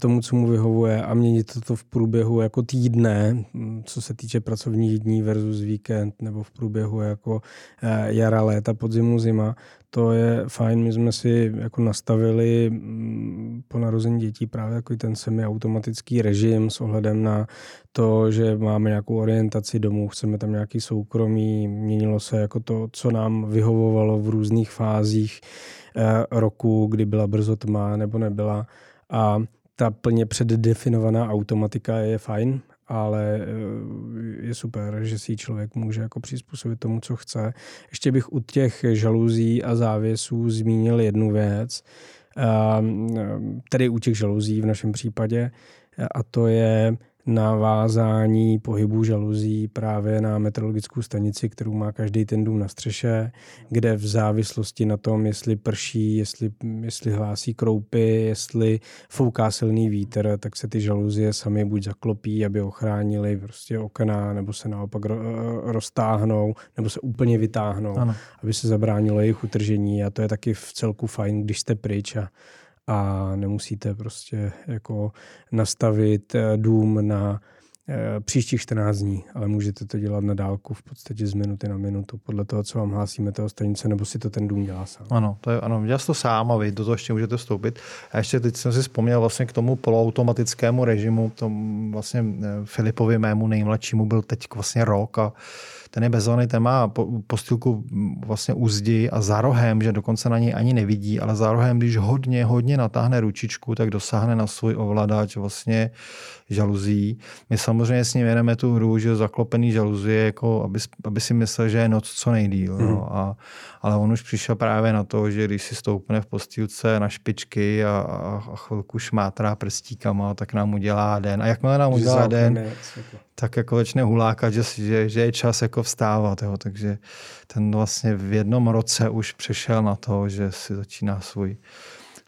A: tomu, co mu vyhovuje a měnit to v průběhu jako týdne, co se týče pracovních dní versus víkend nebo v průběhu jako eh, jara, léta, podzimu, zima. To je fajn, my jsme si jako nastavili mm, po narození dětí právě jako ten semiautomatický režim s ohledem na to, že máme nějakou orientaci domů, chceme tam nějaký soukromí, měnilo se jako to, co nám vyhovovalo v různých fázích roku, kdy byla brzo tma nebo nebyla. A ta plně předdefinovaná automatika je fajn, ale eh, je super, že si člověk může jako přizpůsobit tomu, co chce. Ještě bych u těch žaluzí a závěsů zmínil jednu věc, ehm, tedy u těch žaluzí v našem případě, a to je navázání pohybu žaluzí právě na meteorologickou stanici, kterou má každý ten dům na střeše, kde v závislosti na tom, jestli prší, jestli, jestli hlásí kroupy, jestli fouká silný vítr, tak se ty žaluzie sami buď zaklopí, aby ochránili prostě okna, nebo se naopak roztáhnou, nebo se úplně vytáhnou, ano. aby se zabránilo jejich utržení a to je taky v celku fajn, když jste pryč a a nemusíte prostě jako nastavit eh, dům na příštích 14 dní, ale můžete to dělat na dálku v podstatě z minuty na minutu, podle toho, co vám hlásí stanice, nebo si to ten dům dělá sám.
B: Ano, to je, ano, dělá to sám a vy do toho ještě můžete vstoupit. A ještě teď jsem si vzpomněl vlastně k tomu poloautomatickému režimu, tomu vlastně eh, Filipovi mému nejmladšímu byl teď vlastně rok a ten je bezvaný, ten má postýlku vlastně u zdi a za rohem, že dokonce na něj ani nevidí, ale za rohem, když hodně, hodně natáhne ručičku, tak dosáhne na svůj ovladač vlastně žaluzí. My samozřejmě s ním jedeme tu hru, že zaklopený žaluzie, jako aby, aby si myslel, že je noc co nejdíl. Mm. No. A, ale on už přišel právě na to, že když si stoupne v postýlce na špičky a, a, chvilku šmátrá prstíkama, tak nám udělá den. A jakmile nám udělá den, tak jako začne hulákat, že, že, že je čas jako vstávat. Jo. Takže ten vlastně v jednom roce už přešel na to, že si začíná svůj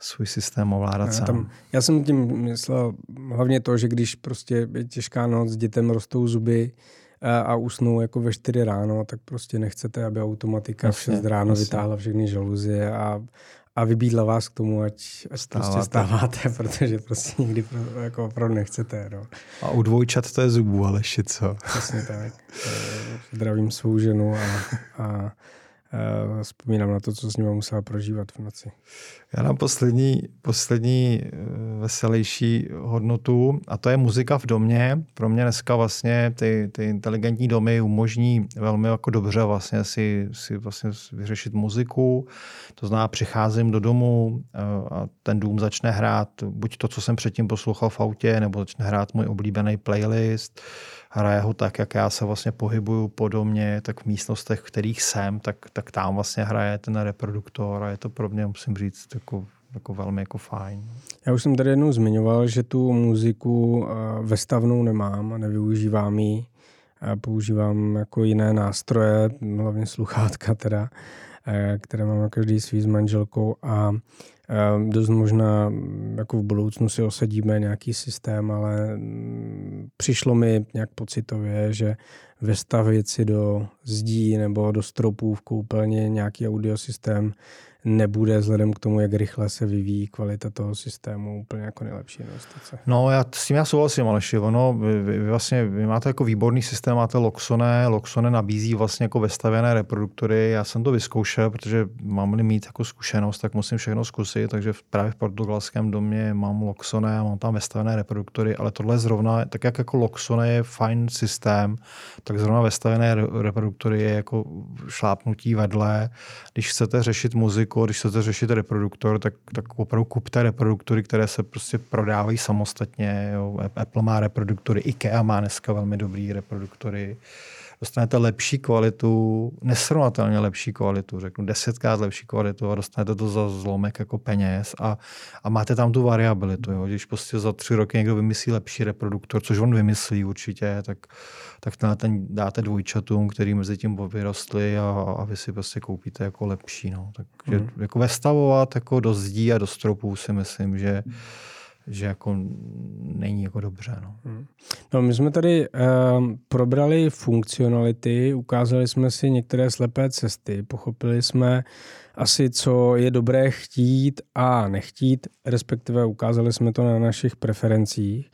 B: svůj systém ovládat sám. Tam,
A: já jsem tím myslel hlavně to, že když prostě je těžká noc, dětem rostou zuby a, a usnou jako ve 4 ráno, tak prostě nechcete, aby automatika v 6 ráno jasně. vytáhla všechny žaluzie a, a vybídla vás k tomu, ať, ať stáváte. prostě stáváte, protože prostě nikdy pro, jako opravdu nechcete. No.
B: A u dvojčat to je zubů, ale co?
A: Přesně tak. Zdravím svou ženu a, a Uh, vzpomínám na to, co s ním musela prožívat v noci.
B: Já dám poslední, poslední eh, veselější hodnotu a to je muzika v domě. Pro mě dneska vlastně ty, ty inteligentní domy umožní velmi jako dobře vlastně si, si vlastně vyřešit muziku. To znamená, přicházím do domu eh, a ten dům začne hrát buď to, co jsem předtím poslouchal v autě, nebo začne hrát můj oblíbený playlist hraje ho tak, jak já se vlastně pohybuju po domě, tak v místnostech, v kterých jsem, tak, tak tam vlastně hraje ten reproduktor a je to pro mě, musím říct, jako jako velmi jako fajn.
A: Já už jsem tady jednou zmiňoval, že tu muziku eh, vestavnou nemám a nevyužívám ji. Používám jako jiné nástroje, hlavně sluchátka teda, eh, které mám každý svý s manželkou a dost možná mm, jako v budoucnu si osadíme nějaký systém, ale mm, přišlo mi nějak pocitově, že vestavit si do zdí nebo do stropů v koupelně nějaký audiosystém nebude vzhledem k tomu, jak rychle se vyvíjí kvalita toho systému úplně jako nejlepší investice.
B: No, já s tím já souhlasím, Aleši. Ono, vy, vy, vlastně, vy máte jako výborný systém, máte Loxone, Loxone nabízí vlastně jako vestavěné reproduktory. Já jsem to vyzkoušel, protože mám-li mít jako zkušenost, tak musím všechno zkusit, takže právě v portugalském domě mám Loxone a mám tam vestavené reproduktory, ale tohle zrovna, tak jak jako Loxone je fajn systém, tak zrovna vestavené reproduktory je jako šlápnutí vedle. Když chcete řešit muziku, jako když chcete řešit reproduktor, tak, tak opravdu kupte reproduktory, které se prostě prodávají samostatně. Jo. Apple má reproduktory, IKEA má dneska velmi dobrý reproduktory. Dostanete lepší kvalitu, nesrovnatelně lepší kvalitu, řeknu desetkrát lepší kvalitu a dostanete to za zlomek jako peněz a, a máte tam tu variabilitu. Jo. Když prostě za tři roky někdo vymyslí lepší reproduktor, což on vymyslí určitě, tak, tak ten, ten dáte dvojčatům, který mezi tím vyrostli a, a vy si prostě koupíte jako lepší. No. Takže hmm. jako vestavovat jako do zdí a do stropů si myslím, že že jako není jako dobře. No. Hmm.
A: no my jsme tady uh, probrali funkcionality, ukázali jsme si některé slepé cesty, pochopili jsme asi, co je dobré chtít a nechtít, respektive ukázali jsme to na našich preferencích.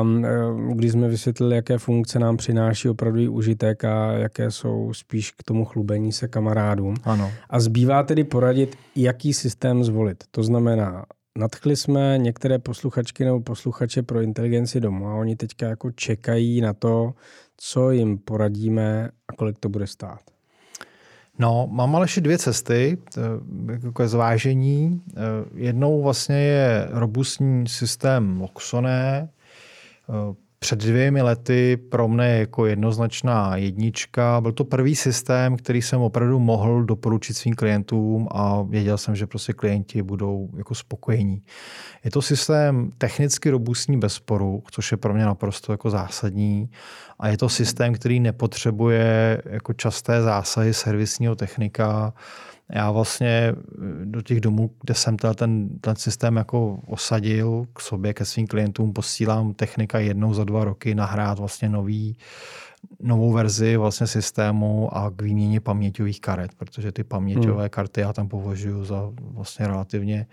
A: Um, když jsme vysvětlili, jaké funkce nám přináší opravdu užitek a jaké jsou spíš k tomu chlubení se kamarádům.
B: Ano.
A: A zbývá tedy poradit, jaký systém zvolit. To znamená, nadchli jsme některé posluchačky nebo posluchače pro inteligenci domu a oni teďka jako čekají na to, co jim poradíme a kolik to bude stát.
B: No, mám ale ještě dvě cesty, jako zvážení. Eh, jednou vlastně je robustní systém Loxone, před dvěmi lety pro mne jako jednoznačná jednička. Byl to první systém, který jsem opravdu mohl doporučit svým klientům a věděl jsem, že prostě klienti budou jako spokojení. Je to systém technicky robustní bez sporu, což je pro mě naprosto jako zásadní. A je to systém, který nepotřebuje jako časté zásahy servisního technika, já vlastně eh, do těch domů, kde jsem ten, ten systém jako osadil k sobě, ke svým klientům, posílám technika jednou za dva roky nahrát vlastně nový, novou verzi vlastně systému a k výměně paměťových karet, protože ty paměťové hmm. karty já tam považuji za vlastně relativně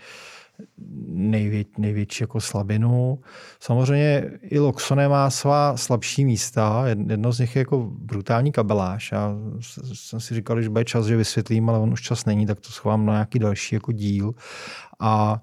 B: nejvě, největší jako slabinu. Samozřejmě i Loxone má svá slabší místa. Jedno z nich je jako brutální kabeláž. Já jsem si říkal, že bude čas, že vysvětlím, ale on už čas není, tak to schovám na nějaký další jako díl. A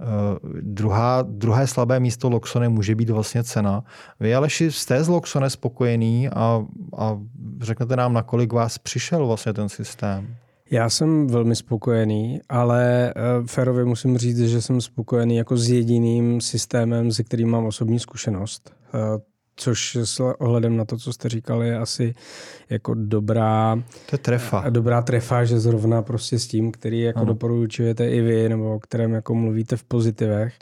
B: Uh, druhá, druhé slabé místo Loxone může být vlastně cena. Vy ale jste z Loxone spokojený a, a řeknete nám, nakolik vás přišel vlastně ten systém?
A: Já jsem velmi spokojený, ale uh, férově musím říct, že jsem spokojený jako s jediným systémem, se kterým mám osobní zkušenost. Uh, což s ohledem na to, co jste říkali, je asi jako dobrá...
B: To je trefa.
A: Dobrá trefa, že zrovna prostě s tím, který jako ano. doporučujete i vy, nebo o kterém jako mluvíte v pozitivech,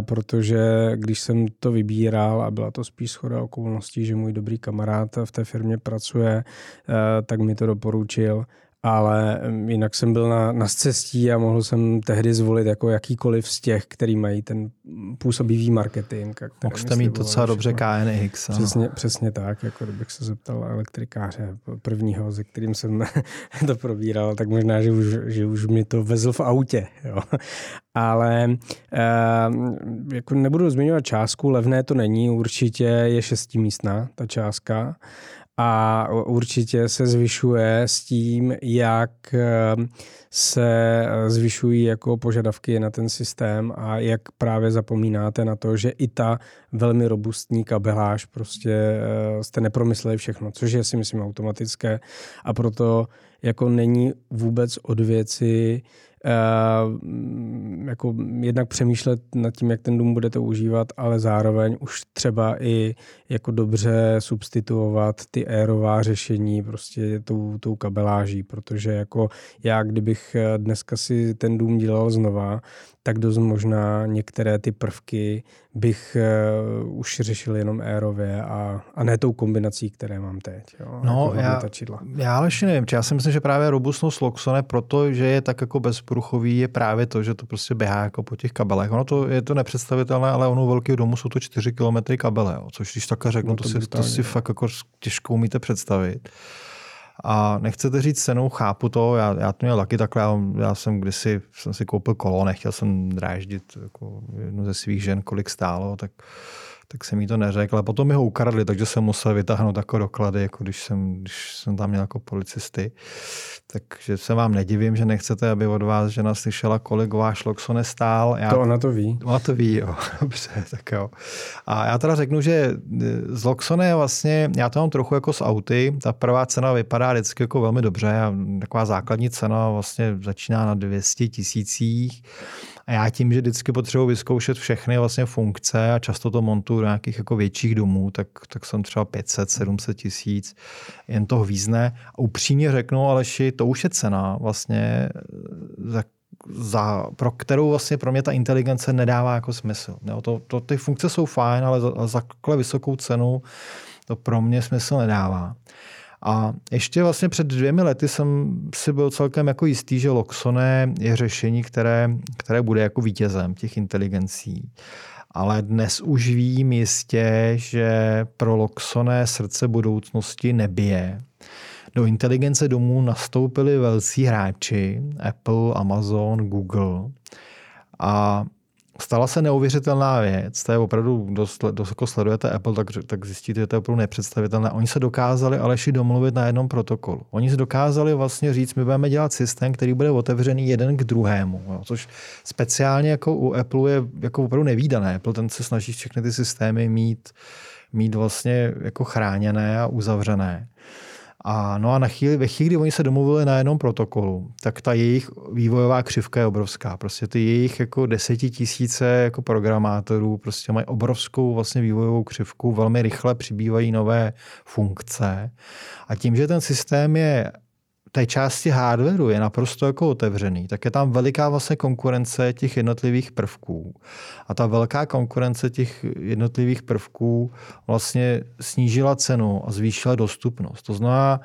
A: protože když jsem to vybíral a byla to spíš schoda okolností, že můj dobrý kamarád v té firmě pracuje, tak mi to doporučil ale jinak jsem byl na, na cestí a mohl jsem tehdy zvolit jako jakýkoliv z těch, který mají ten působivý marketing.
B: Mohl jste mít docela dobře KNX.
A: Přesně, přesně tak, jako kdybych se zeptal elektrikáře prvního, se kterým jsem to probíral, tak možná, že už, že už mi to vezl v autě. Jo. Ale eh, jako nebudu zmiňovat částku, levné to není, určitě je šestimístná ta částka a určitě se zvyšuje s tím, jak ehm, se zvyšují jako požadavky na ten systém a jak právě zapomínáte na to, že i ta velmi robustní kabeláž prostě eh, jste nepromysleli všechno, což je si myslím automatické. A proto jako není vůbec od věci Uh, jako jednak přemýšlet nad tím, jak ten dům budete užívat, ale zároveň už třeba i jako dobře substituovat ty aerová řešení prostě tou, tou kabeláží, protože jako já, kdybych eh, dneska si ten dům dělal znova, tak dost možná některé ty prvky bych uh, už řešil jenom aerově a, a ne tou kombinací, které mám teď. Jo,
B: no, jako já, já ale ještě nevím. Já si myslím, že právě robustnost Loxone, protože je tak jako bezpruchový, je právě to, že to prostě běhá jako po těch kabelech. Ono to je to nepředstavitelné, ale ono velký domu jsou to 4 km kabele, jo, což když takhle řeknu, no to, to, si, to si fakt jako těžko umíte představit. A nechcete říct cenu, chápu to, já, já to měl taky takhle, já, já jsem kdysi jsem si koupil kolo, nechtěl jsem dráždit jako jednu ze svých žen, kolik stálo, tak tak jsem jí to neřekl. A potom mi ho ukradli, takže jsem musel vytáhnout jako doklady, jako když jsem, když jsem tam měl jako policisty. Takže se vám nedivím, že nechcete, aby od vás žena slyšela, kolik váš Loxone stál.
A: Já, to ona to ví.
B: Ona to ví, jo. Dobře, tak jo. A já teda řeknu, že z Loxone vlastně, já to mám trochu jako s auty. Ta prvá cena vypadá vždycky jako velmi dobře. Taková základní cena vlastně začíná na 200 tisících a já tím, že vždycky potřebuji vyzkoušet všechny vlastně funkce a často to montuju do nějakých jako větších domů, tak, tak jsem třeba 500, 700 tisíc, jen toho význe. A upřímně řeknu, Aleši, to už je cena vlastně za za, pro kterou vlastně pro mě ta inteligence nedává jako smysl. Jo, to, to, ty funkce jsou fajn, ale za, za takhle vysokou cenu to pro mě smysl nedává. A ještě vlastně před dvěmi lety jsem si byl celkem jako jistý, že Loxone je řešení, které, které bude jako vítězem těch inteligencí. Ale dnes už vím jistě, že pro Loxone srdce budoucnosti nebije. Do inteligence domů nastoupili velcí hráči, Apple, Amazon, Google. A stala se neuvěřitelná věc. To je opravdu, dost jako sledujete Apple, tak, tak zjistíte, že to je opravdu nepředstavitelné. Oni se dokázali Aleši domluvit na jednom protokolu. Oni se dokázali vlastně říct, my budeme dělat systém, který bude otevřený jeden k druhému. Jo, což speciálně jako u Apple je jako opravdu nevýdané. Apple ten se snaží všechny ty systémy mít, mít vlastně jako chráněné a uzavřené. A, no a na chvíli, ve chvíli, kdy oni se domluvili na jednom protokolu, tak ta jejich vývojová křivka je obrovská. Prostě ty jejich jako desetitisíce jako programátorů prostě mají obrovskou vlastně vývojovou křivku, velmi rychle přibývají nové funkce. A tím, že ten systém je té části hardwareu je naprosto jako otevřený, tak je tam veliká vlastně konkurence těch jednotlivých prvků. A ta velká konkurence těch jednotlivých prvků vlastně snížila cenu a zvýšila dostupnost. To znamená,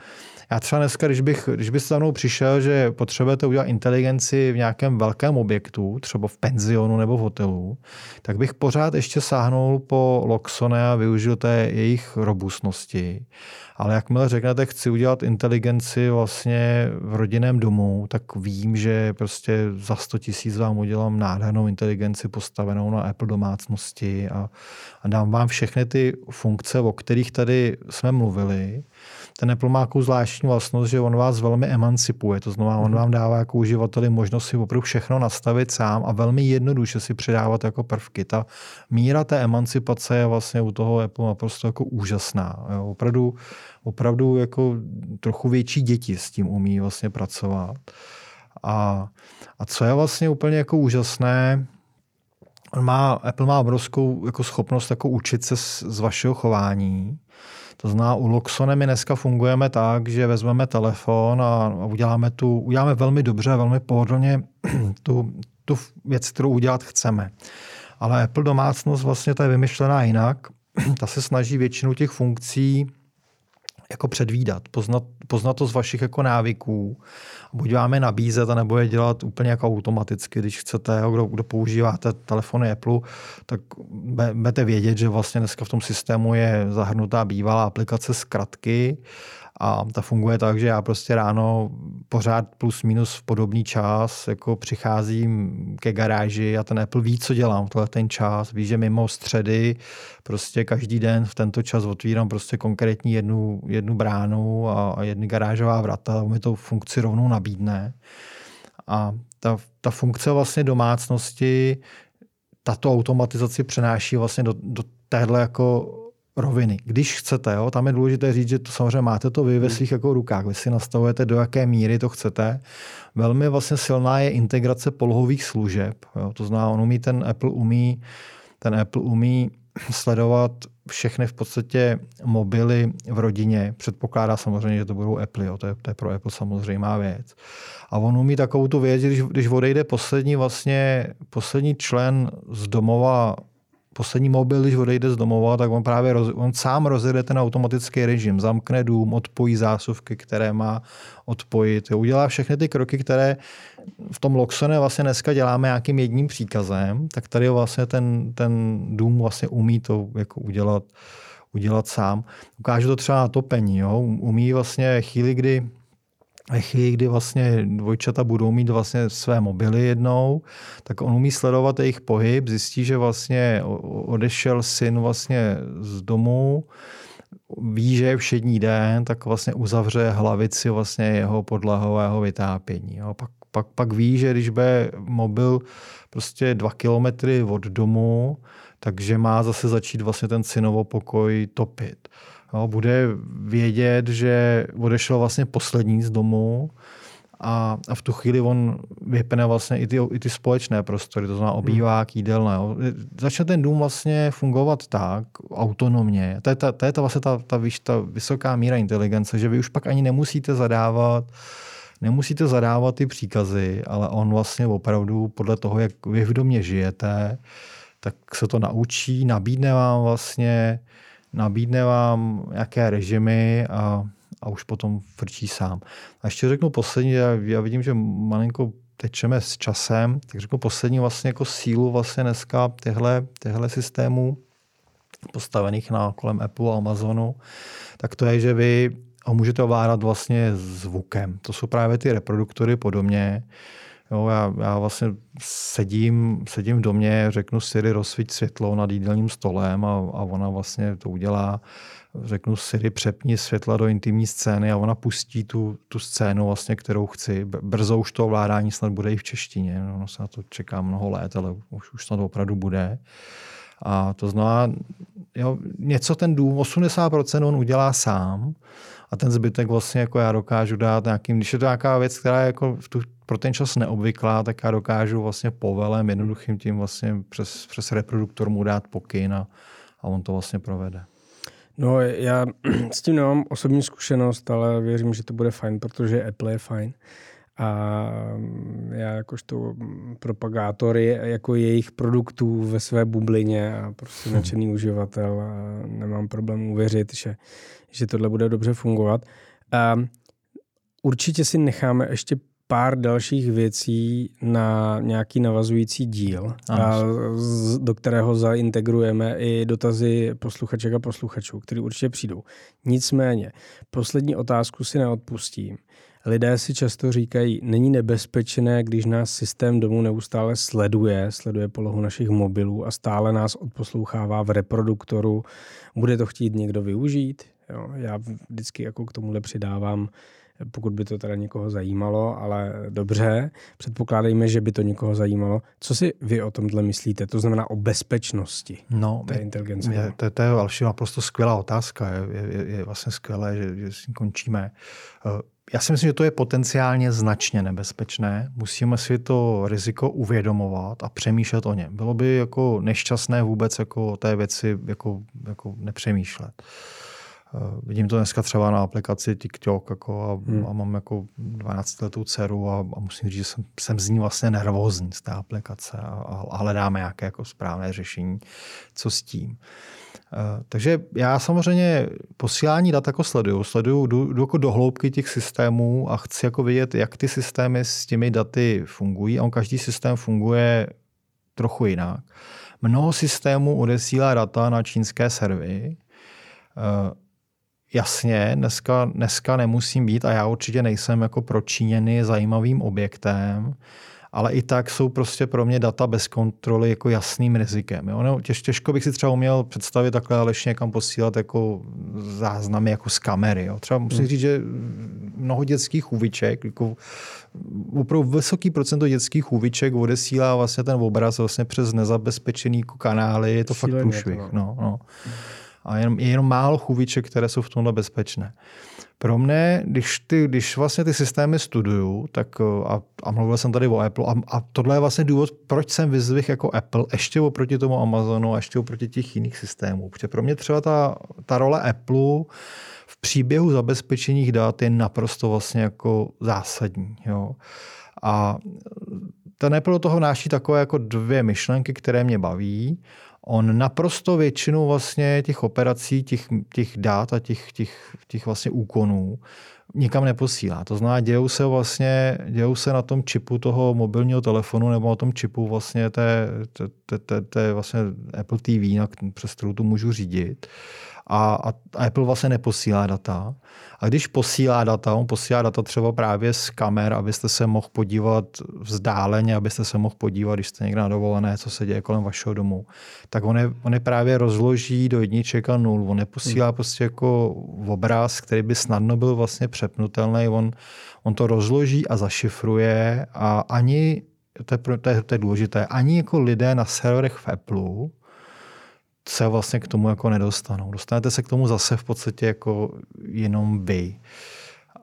B: já třeba dneska, když, bych, když byste za mnou přišel, že potřebujete udělat inteligenci v nějakém velkém objektu, třeba v penzionu nebo v hotelu, tak bych pořád ještě sáhnul po Loxone a využil té jejich robustnosti. Ale jakmile řeknete, chci udělat inteligenci vlastně v rodinném domu, tak vím, že prostě za 100 tisíc vám udělám nádhernou inteligenci postavenou na Apple domácnosti a, a dám vám všechny ty funkce, o kterých tady jsme mluvili ten Apple má jako zvláštní vlastnost, že on vás velmi emancipuje. To znamená, on mhm. vám dává jako uživateli možnost si opravdu všechno nastavit sám a velmi jednoduše si přidávat jako prvky. Ta míra té emancipace je vlastně u toho Apple naprosto jako úžasná. Jo. Opravdu, opravdu jako trochu větší děti s tím umí vlastně pracovat. A, a co je vlastně úplně jako úžasné, on má, Apple má obrovskou jako schopnost jako učit se z, z vašeho chování. To znamená, u Loxone my dneska fungujeme tak, že vezmeme telefon a uděláme, tu, uděláme velmi dobře, velmi pohodlně tu, tu věc, kterou udělat chceme. Ale Apple domácnost vlastně ta je vymyšlená jinak. Ta se snaží většinu těch funkcí jako předvídat, poznat, poznat to z vašich jako návyků. Buď vám je nabízet, nebo je dělat úplně jako automaticky. Když chcete, kdo, kdo používáte telefony Apple, tak budete vědět, že vlastně dneska v tom systému je zahrnutá bývalá aplikace zkratky a ta funguje tak, že já prostě ráno pořád plus minus v podobný čas jako přicházím ke garáži a ten Apple ví, co dělám v tohle ten čas. Ví, že mimo středy prostě každý den v tento čas otvírám prostě konkrétní jednu, jednu bránu a, a jedny garážová vrata. mi to funkci rovnou nabídne. A ta, ta funkce vlastně domácnosti tato automatizaci přenáší vlastně do, do téhle jako roviny. Když chcete, jo, tam je důležité říct, že to samozřejmě máte to vy ve hmm. svých jako rukách. Vy si nastavujete, do jaké míry to chcete. Velmi vlastně silná je integrace polohových služeb. Jo. To znamená, on umí, ten Apple umí, ten Apple umí sledovat všechny v podstatě mobily v rodině. Předpokládá samozřejmě, že to budou Apple, jo. To, je, to je pro Apple samozřejmá věc. A on umí takovou tu věc, když, když odejde poslední vlastně, poslední člen z domova poslední mobil, když odejde z domova, tak on právě roz, on sám rozjede ten automatický režim, zamkne dům, odpojí zásuvky, které má odpojit, jo, udělá všechny ty kroky, které v tom Loxone vlastně dneska děláme nějakým jedním příkazem, tak tady vlastně ten, ten dům vlastně umí to jako udělat, udělat sám. Ukážu to třeba na topení. Jo. Umí vlastně chvíli, kdy ve chvíli, kdy vlastně dvojčata budou mít vlastně své mobily jednou, tak on umí sledovat jejich pohyb, zjistí, že vlastně odešel syn vlastně z domu, ví, že je všední den, tak vlastně uzavře hlavici vlastně jeho podlahového vytápění. Jo. Pak, pak, pak ví, že když bude mobil prostě dva kilometry od domu, takže má zase začít vlastně ten synovo pokoj topit jo, bude vědět, že odešel vlastně poslední z domu a, a v tu chvíli on vypne vlastně i ty, i ty společné prostory, to znamená hmm. obývák, jídelné. Jo. Začne ten dům vlastně fungovat tak, autonomně. To je ta, to je ta vlastně ta, ta, ta, ta vysoká míra inteligence, že vy už pak ani nemusíte zadávat nemusíte zadávat ty příkazy, ale on vlastně opravdu podle toho, jak vy v domě žijete, tak se to naučí, nabídne vám vlastně nabídne vám nějaké režimy a, a už potom frčí sám. A ještě řeknu poslední, já, já vidím, že malinko tečeme s časem, tak řeknu poslední vlastně jako sílu vlastně dneska těchto, těchto systémů postavených na kolem Apple a Amazonu, tak to je, že vy ho můžete ovládat vlastně zvukem. To jsou právě ty reproduktory podobně. Jo, já, já vlastně sedím, sedím v domě, řeknu Siri rozsvít světlo nad jídelním stolem a, a ona vlastně to udělá. Řeknu Siri přepni světla do intimní scény a ona pustí tu, tu scénu, vlastně, kterou chci. Brzo už to ovládání snad bude i v češtině. No, se na to čeká mnoho let, ale už, už snad opravdu bude. A to znamená, jo, něco ten dům, 80% on udělá sám. A ten zbytek vlastně jako já dokážu dát nějakým, když je to nějaká věc, která je jako v tu, pro ten čas neobvyklá, tak já dokážu vlastně povelem jednoduchým tím vlastně přes, přes reproduktor mu dát pokyn a, a on to vlastně provede.
A: No já s tím nemám osobní zkušenost, ale věřím, že to bude fajn, protože Apple je fajn. A já jakožto propagátor je, jako jejich produktů ve své bublině a prostě hmm. nadšený uživatel a nemám problém uvěřit, že, že tohle bude dobře fungovat. A určitě si necháme ještě pár dalších věcí na nějaký navazující díl, a do kterého zaintegrujeme i dotazy posluchaček a posluchačů, který určitě přijdou. Nicméně, poslední otázku si neodpustím. Lidé si často říkají, není nebezpečné, když nás systém domů neustále sleduje, sleduje polohu našich mobilů a stále nás odposlouchává v reproduktoru. Bude to chtít někdo využít? Jo, já vždycky jako k tomuhle přidávám, pokud by to teda někoho zajímalo, ale dobře, předpokládejme, že by to někoho zajímalo. Co si vy o tomhle myslíte? To znamená o bezpečnosti
B: no, té inteligence. Je, to, to je další naprosto skvělá otázka. Je, je, je vlastně skvělé, že, že s tím končíme. Já si myslím, že to je potenciálně značně nebezpečné. Musíme si to riziko uvědomovat a přemýšlet o něm. Bylo by jako nešťastné vůbec jako té věci jako, jako nepřemýšlet. Uh, vidím to dneska třeba na aplikaci TikTok jako a, hmm. a mám jako 12 letou dceru a, a musím říct, že jsem, jsem z ní vlastně nervózní z té aplikace a, a hledáme nějaké jako správné řešení, co s tím. Uh, Eh, takže já samozřejmě posílání dat jako sleduju. Sleduju, jdu, jdu jako do hloubky těch systémů a chci jako vidět, jak ty systémy s těmi daty fungují. A on každý systém funguje trochu jinak. Mnoho systémů odesílá data na čínské servery. Eh, jasně, dneska, dneska nemusím být a já určitě nejsem jako pro Číněny zajímavým objektem ale i tak jsou prostě pro mě data bez kontroly jako jasným rizikem. Jo? No, těž, těžko bych si třeba uměl představit takhle aleš někam posílat jako záznamy jako z kamery. Jo? Třeba musím hmm. říct, že mnoho dětských úviček, jako opravdu vysoký procento dětských úviček odesílá vlastně ten obraz vlastně přes nezabezpečený kanály, je to Šíleně fakt průšvih. No. No, no. A jenom, je jenom málo chůviček, které jsou v tomhle bezpečné. Pro mne, když, ty, když vlastně ty systémy studuju, tak a, a mluvil jsem tady o Apple, a, a tohle je vlastně důvod, proč jsem vyzvih jako Apple ještě oproti tomu Amazonu a ještě oproti těch jiných systémů. Protože pro mě třeba ta, ta role Apple v příběhu zabezpečení dat je naprosto vlastně jako zásadní. Jo. A ten Apple do toho náší takové jako dvě myšlenky, které mě baví on naprosto většinu vlastně těch operací, těch, těch dát a těch, těch, těch vlastně úkonů nikam neposílá. To znamená, dějou se vlastně, dějou se na tom čipu toho mobilního telefonu nebo na tom čipu vlastně té, té, té, té, vlastně Apple TV, přes kterou tu můžu řídit a, a Apple vlastně neposílá data. A když posílá data, on posílá data třeba právě z kamer, abyste se mohl podívat vzdáleně, abyste se mohl podívat, když jste někde na dovolené, co se děje kolem vašeho domu, tak on je, on je právě rozloží do jedniček a nul. On neposílá hmm. prostě jako obraz, který by snadno byl vlastně přepnutelný. On, on to rozloží a zašifruje a ani to je, to, je, to je důležité. Ani jako lidé na serverech v Apple se vlastně k tomu jako nedostanou. Dostanete se k tomu zase v podstatě jako jenom vy.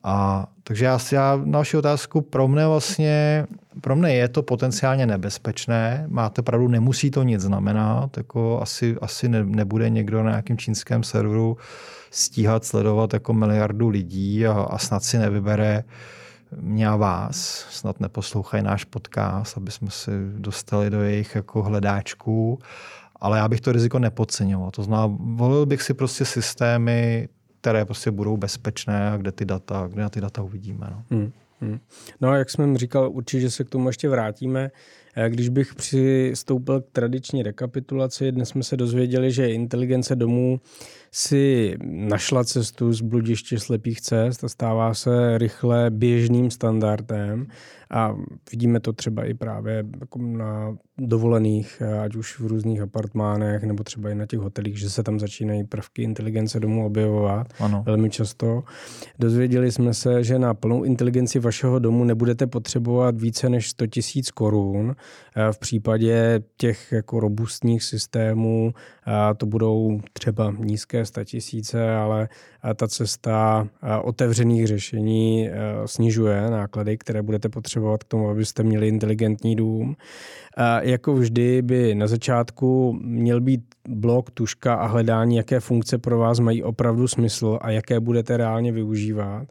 B: A, takže já, já na vaši otázku, pro mne vlastně, pro mne je to potenciálně nebezpečné. Máte pravdu, nemusí to nic znamenat. Jako asi, asi ne, nebude někdo na nějakém čínském serveru stíhat, sledovat jako miliardu lidí a, a snad si nevybere mě a vás. Snad neposlouchají náš podcast, aby jsme si dostali do jejich jako hledáčků ale já bych to riziko nepodceňoval. To znamená, volil bych si prostě systémy, které prostě budou bezpečné a kde ty data, kde na ty data uvidíme. No. Hmm.
A: Hmm. No a jak jsem říkal, určitě se k tomu ještě vrátíme. Když bych přistoupil k tradiční rekapitulaci, dnes jsme se dozvěděli, že inteligence domů si našla cestu z bludiště slepých cest a stává se rychle běžným standardem. A vidíme to třeba i právě jako na dovolených, ať už v různých apartmánech nebo třeba i na těch hotelích, že se tam začínají prvky inteligence domů objevovat ano. velmi často. Dozvěděli jsme se, že na plnou inteligenci vašeho domu nebudete potřebovat více než 100 000 korun V případě těch jako robustních systémů to budou třeba nízké statisíce, ale ta cesta otevřených řešení snižuje náklady, které budete potřebovat k tomu, abyste měli inteligentní dům. Jako vždy by na začátku měl být blok, tuška a hledání, jaké funkce pro vás mají opravdu smysl a jaké budete reálně využívat,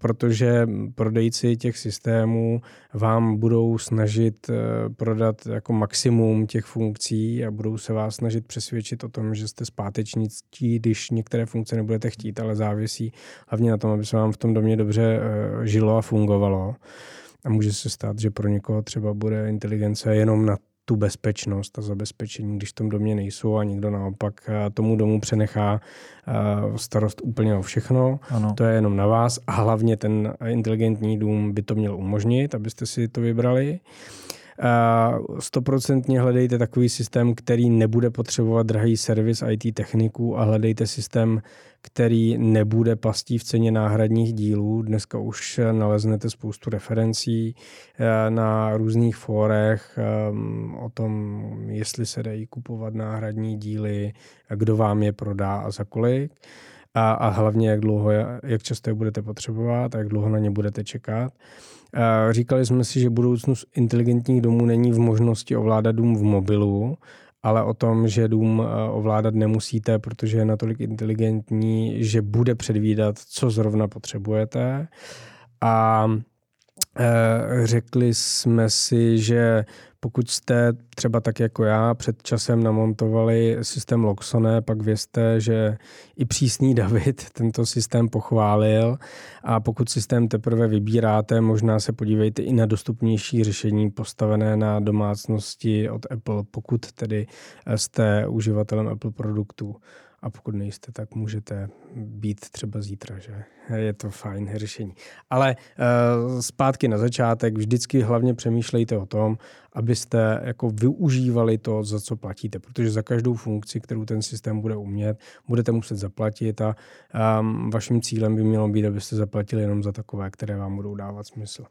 A: protože prodejci těch systémů vám budou snažit e, prodat jako maximum těch funkcí a budou se vás snažit přesvědčit o tom, že jste zpátečníci, když některé funkce nebudete chtít, ale závisí hlavně na tom, aby se vám v tom domě dobře e, žilo a fungovalo. A může se stát, že pro někoho třeba bude inteligence jenom na tu bezpečnost a zabezpečení, když v tom domě nejsou a někdo naopak eh, tomu domu přenechá eh, starost úplně o všechno. Ano. To je jenom na vás a hlavně ten inteligentní dům by to měl umožnit, abyste si to vybrali. Stoprocentně hledejte takový systém, který nebude potřebovat drahý servis IT techniků a hledejte systém, který nebude pastí v ceně náhradních dílů. Dneska už naleznete spoustu referencí eh, na různých fórech ehm, o tom, jestli se dají kupovat náhradní díly, kdo vám je prodá a za kolik. A, a hlavně, jak dlouho, jak často je budete potřebovat a jak dlouho na ně budete čekat. Říkali jsme si, že budoucnost inteligentních domů není v možnosti ovládat dům v mobilu, ale o tom, že dům eh, ovládat nemusíte, protože je natolik inteligentní, že bude předvídat, co zrovna potřebujete. A eh, řekli jsme si, že pokud jste třeba tak jako já před časem namontovali systém Loxone, pak vězte, že i přísný David tento systém pochválil. A pokud systém teprve vybíráte, možná se podívejte i na dostupnější řešení postavené na domácnosti od Apple, pokud tedy jste uživatelem Apple produktů a pokud nejste, tak můžete být třeba zítra, že je to fajn řešení. Ale uh, zpátky na začátek, vždycky hlavně přemýšlejte o tom, abyste jako využívali to, za co platíte, protože za každou funkci, kterou ten systém bude umět, budete muset zaplatit a um, vaším cílem by mělo být, abyste zaplatili jenom za takové, které vám budou dávat smysl.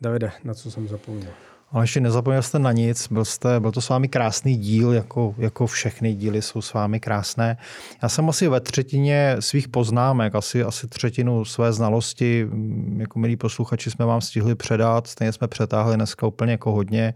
A: Davide, na co jsem zapomněl?
B: Ale ještě nezapomněl jste na nic, byl, jste, byl to s vámi krásný díl, jako, jako všechny díly jsou s vámi krásné. Já jsem asi ve třetině svých poznámek, asi, asi třetinu své znalosti, mm, jako milí posluchači, jsme vám stihli předat, stejně jsme přetáhli dneska úplně jako hodně.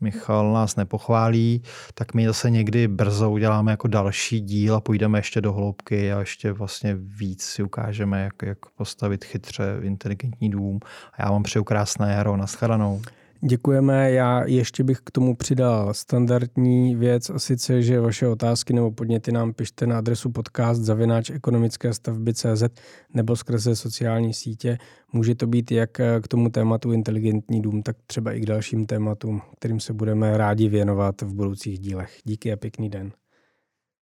B: Michal nás nepochválí, tak my zase někdy brzo uděláme jako další díl a půjdeme ještě do hloubky a ještě vlastně víc si ukážeme, jak, jak postavit chytře inteligentní dům. A já vám přeju krásné jaro, nashledanou.
A: Děkujeme. Já ještě bych k tomu přidal standardní věc a sice, že vaše otázky nebo podněty nám pište na adresu podcast zavináč ekonomické stavby CZ nebo skrze sociální sítě. Může to být jak k tomu tématu inteligentní dům, tak třeba i k dalším tématům, kterým se budeme rádi věnovat v budoucích dílech. Díky a pěkný den.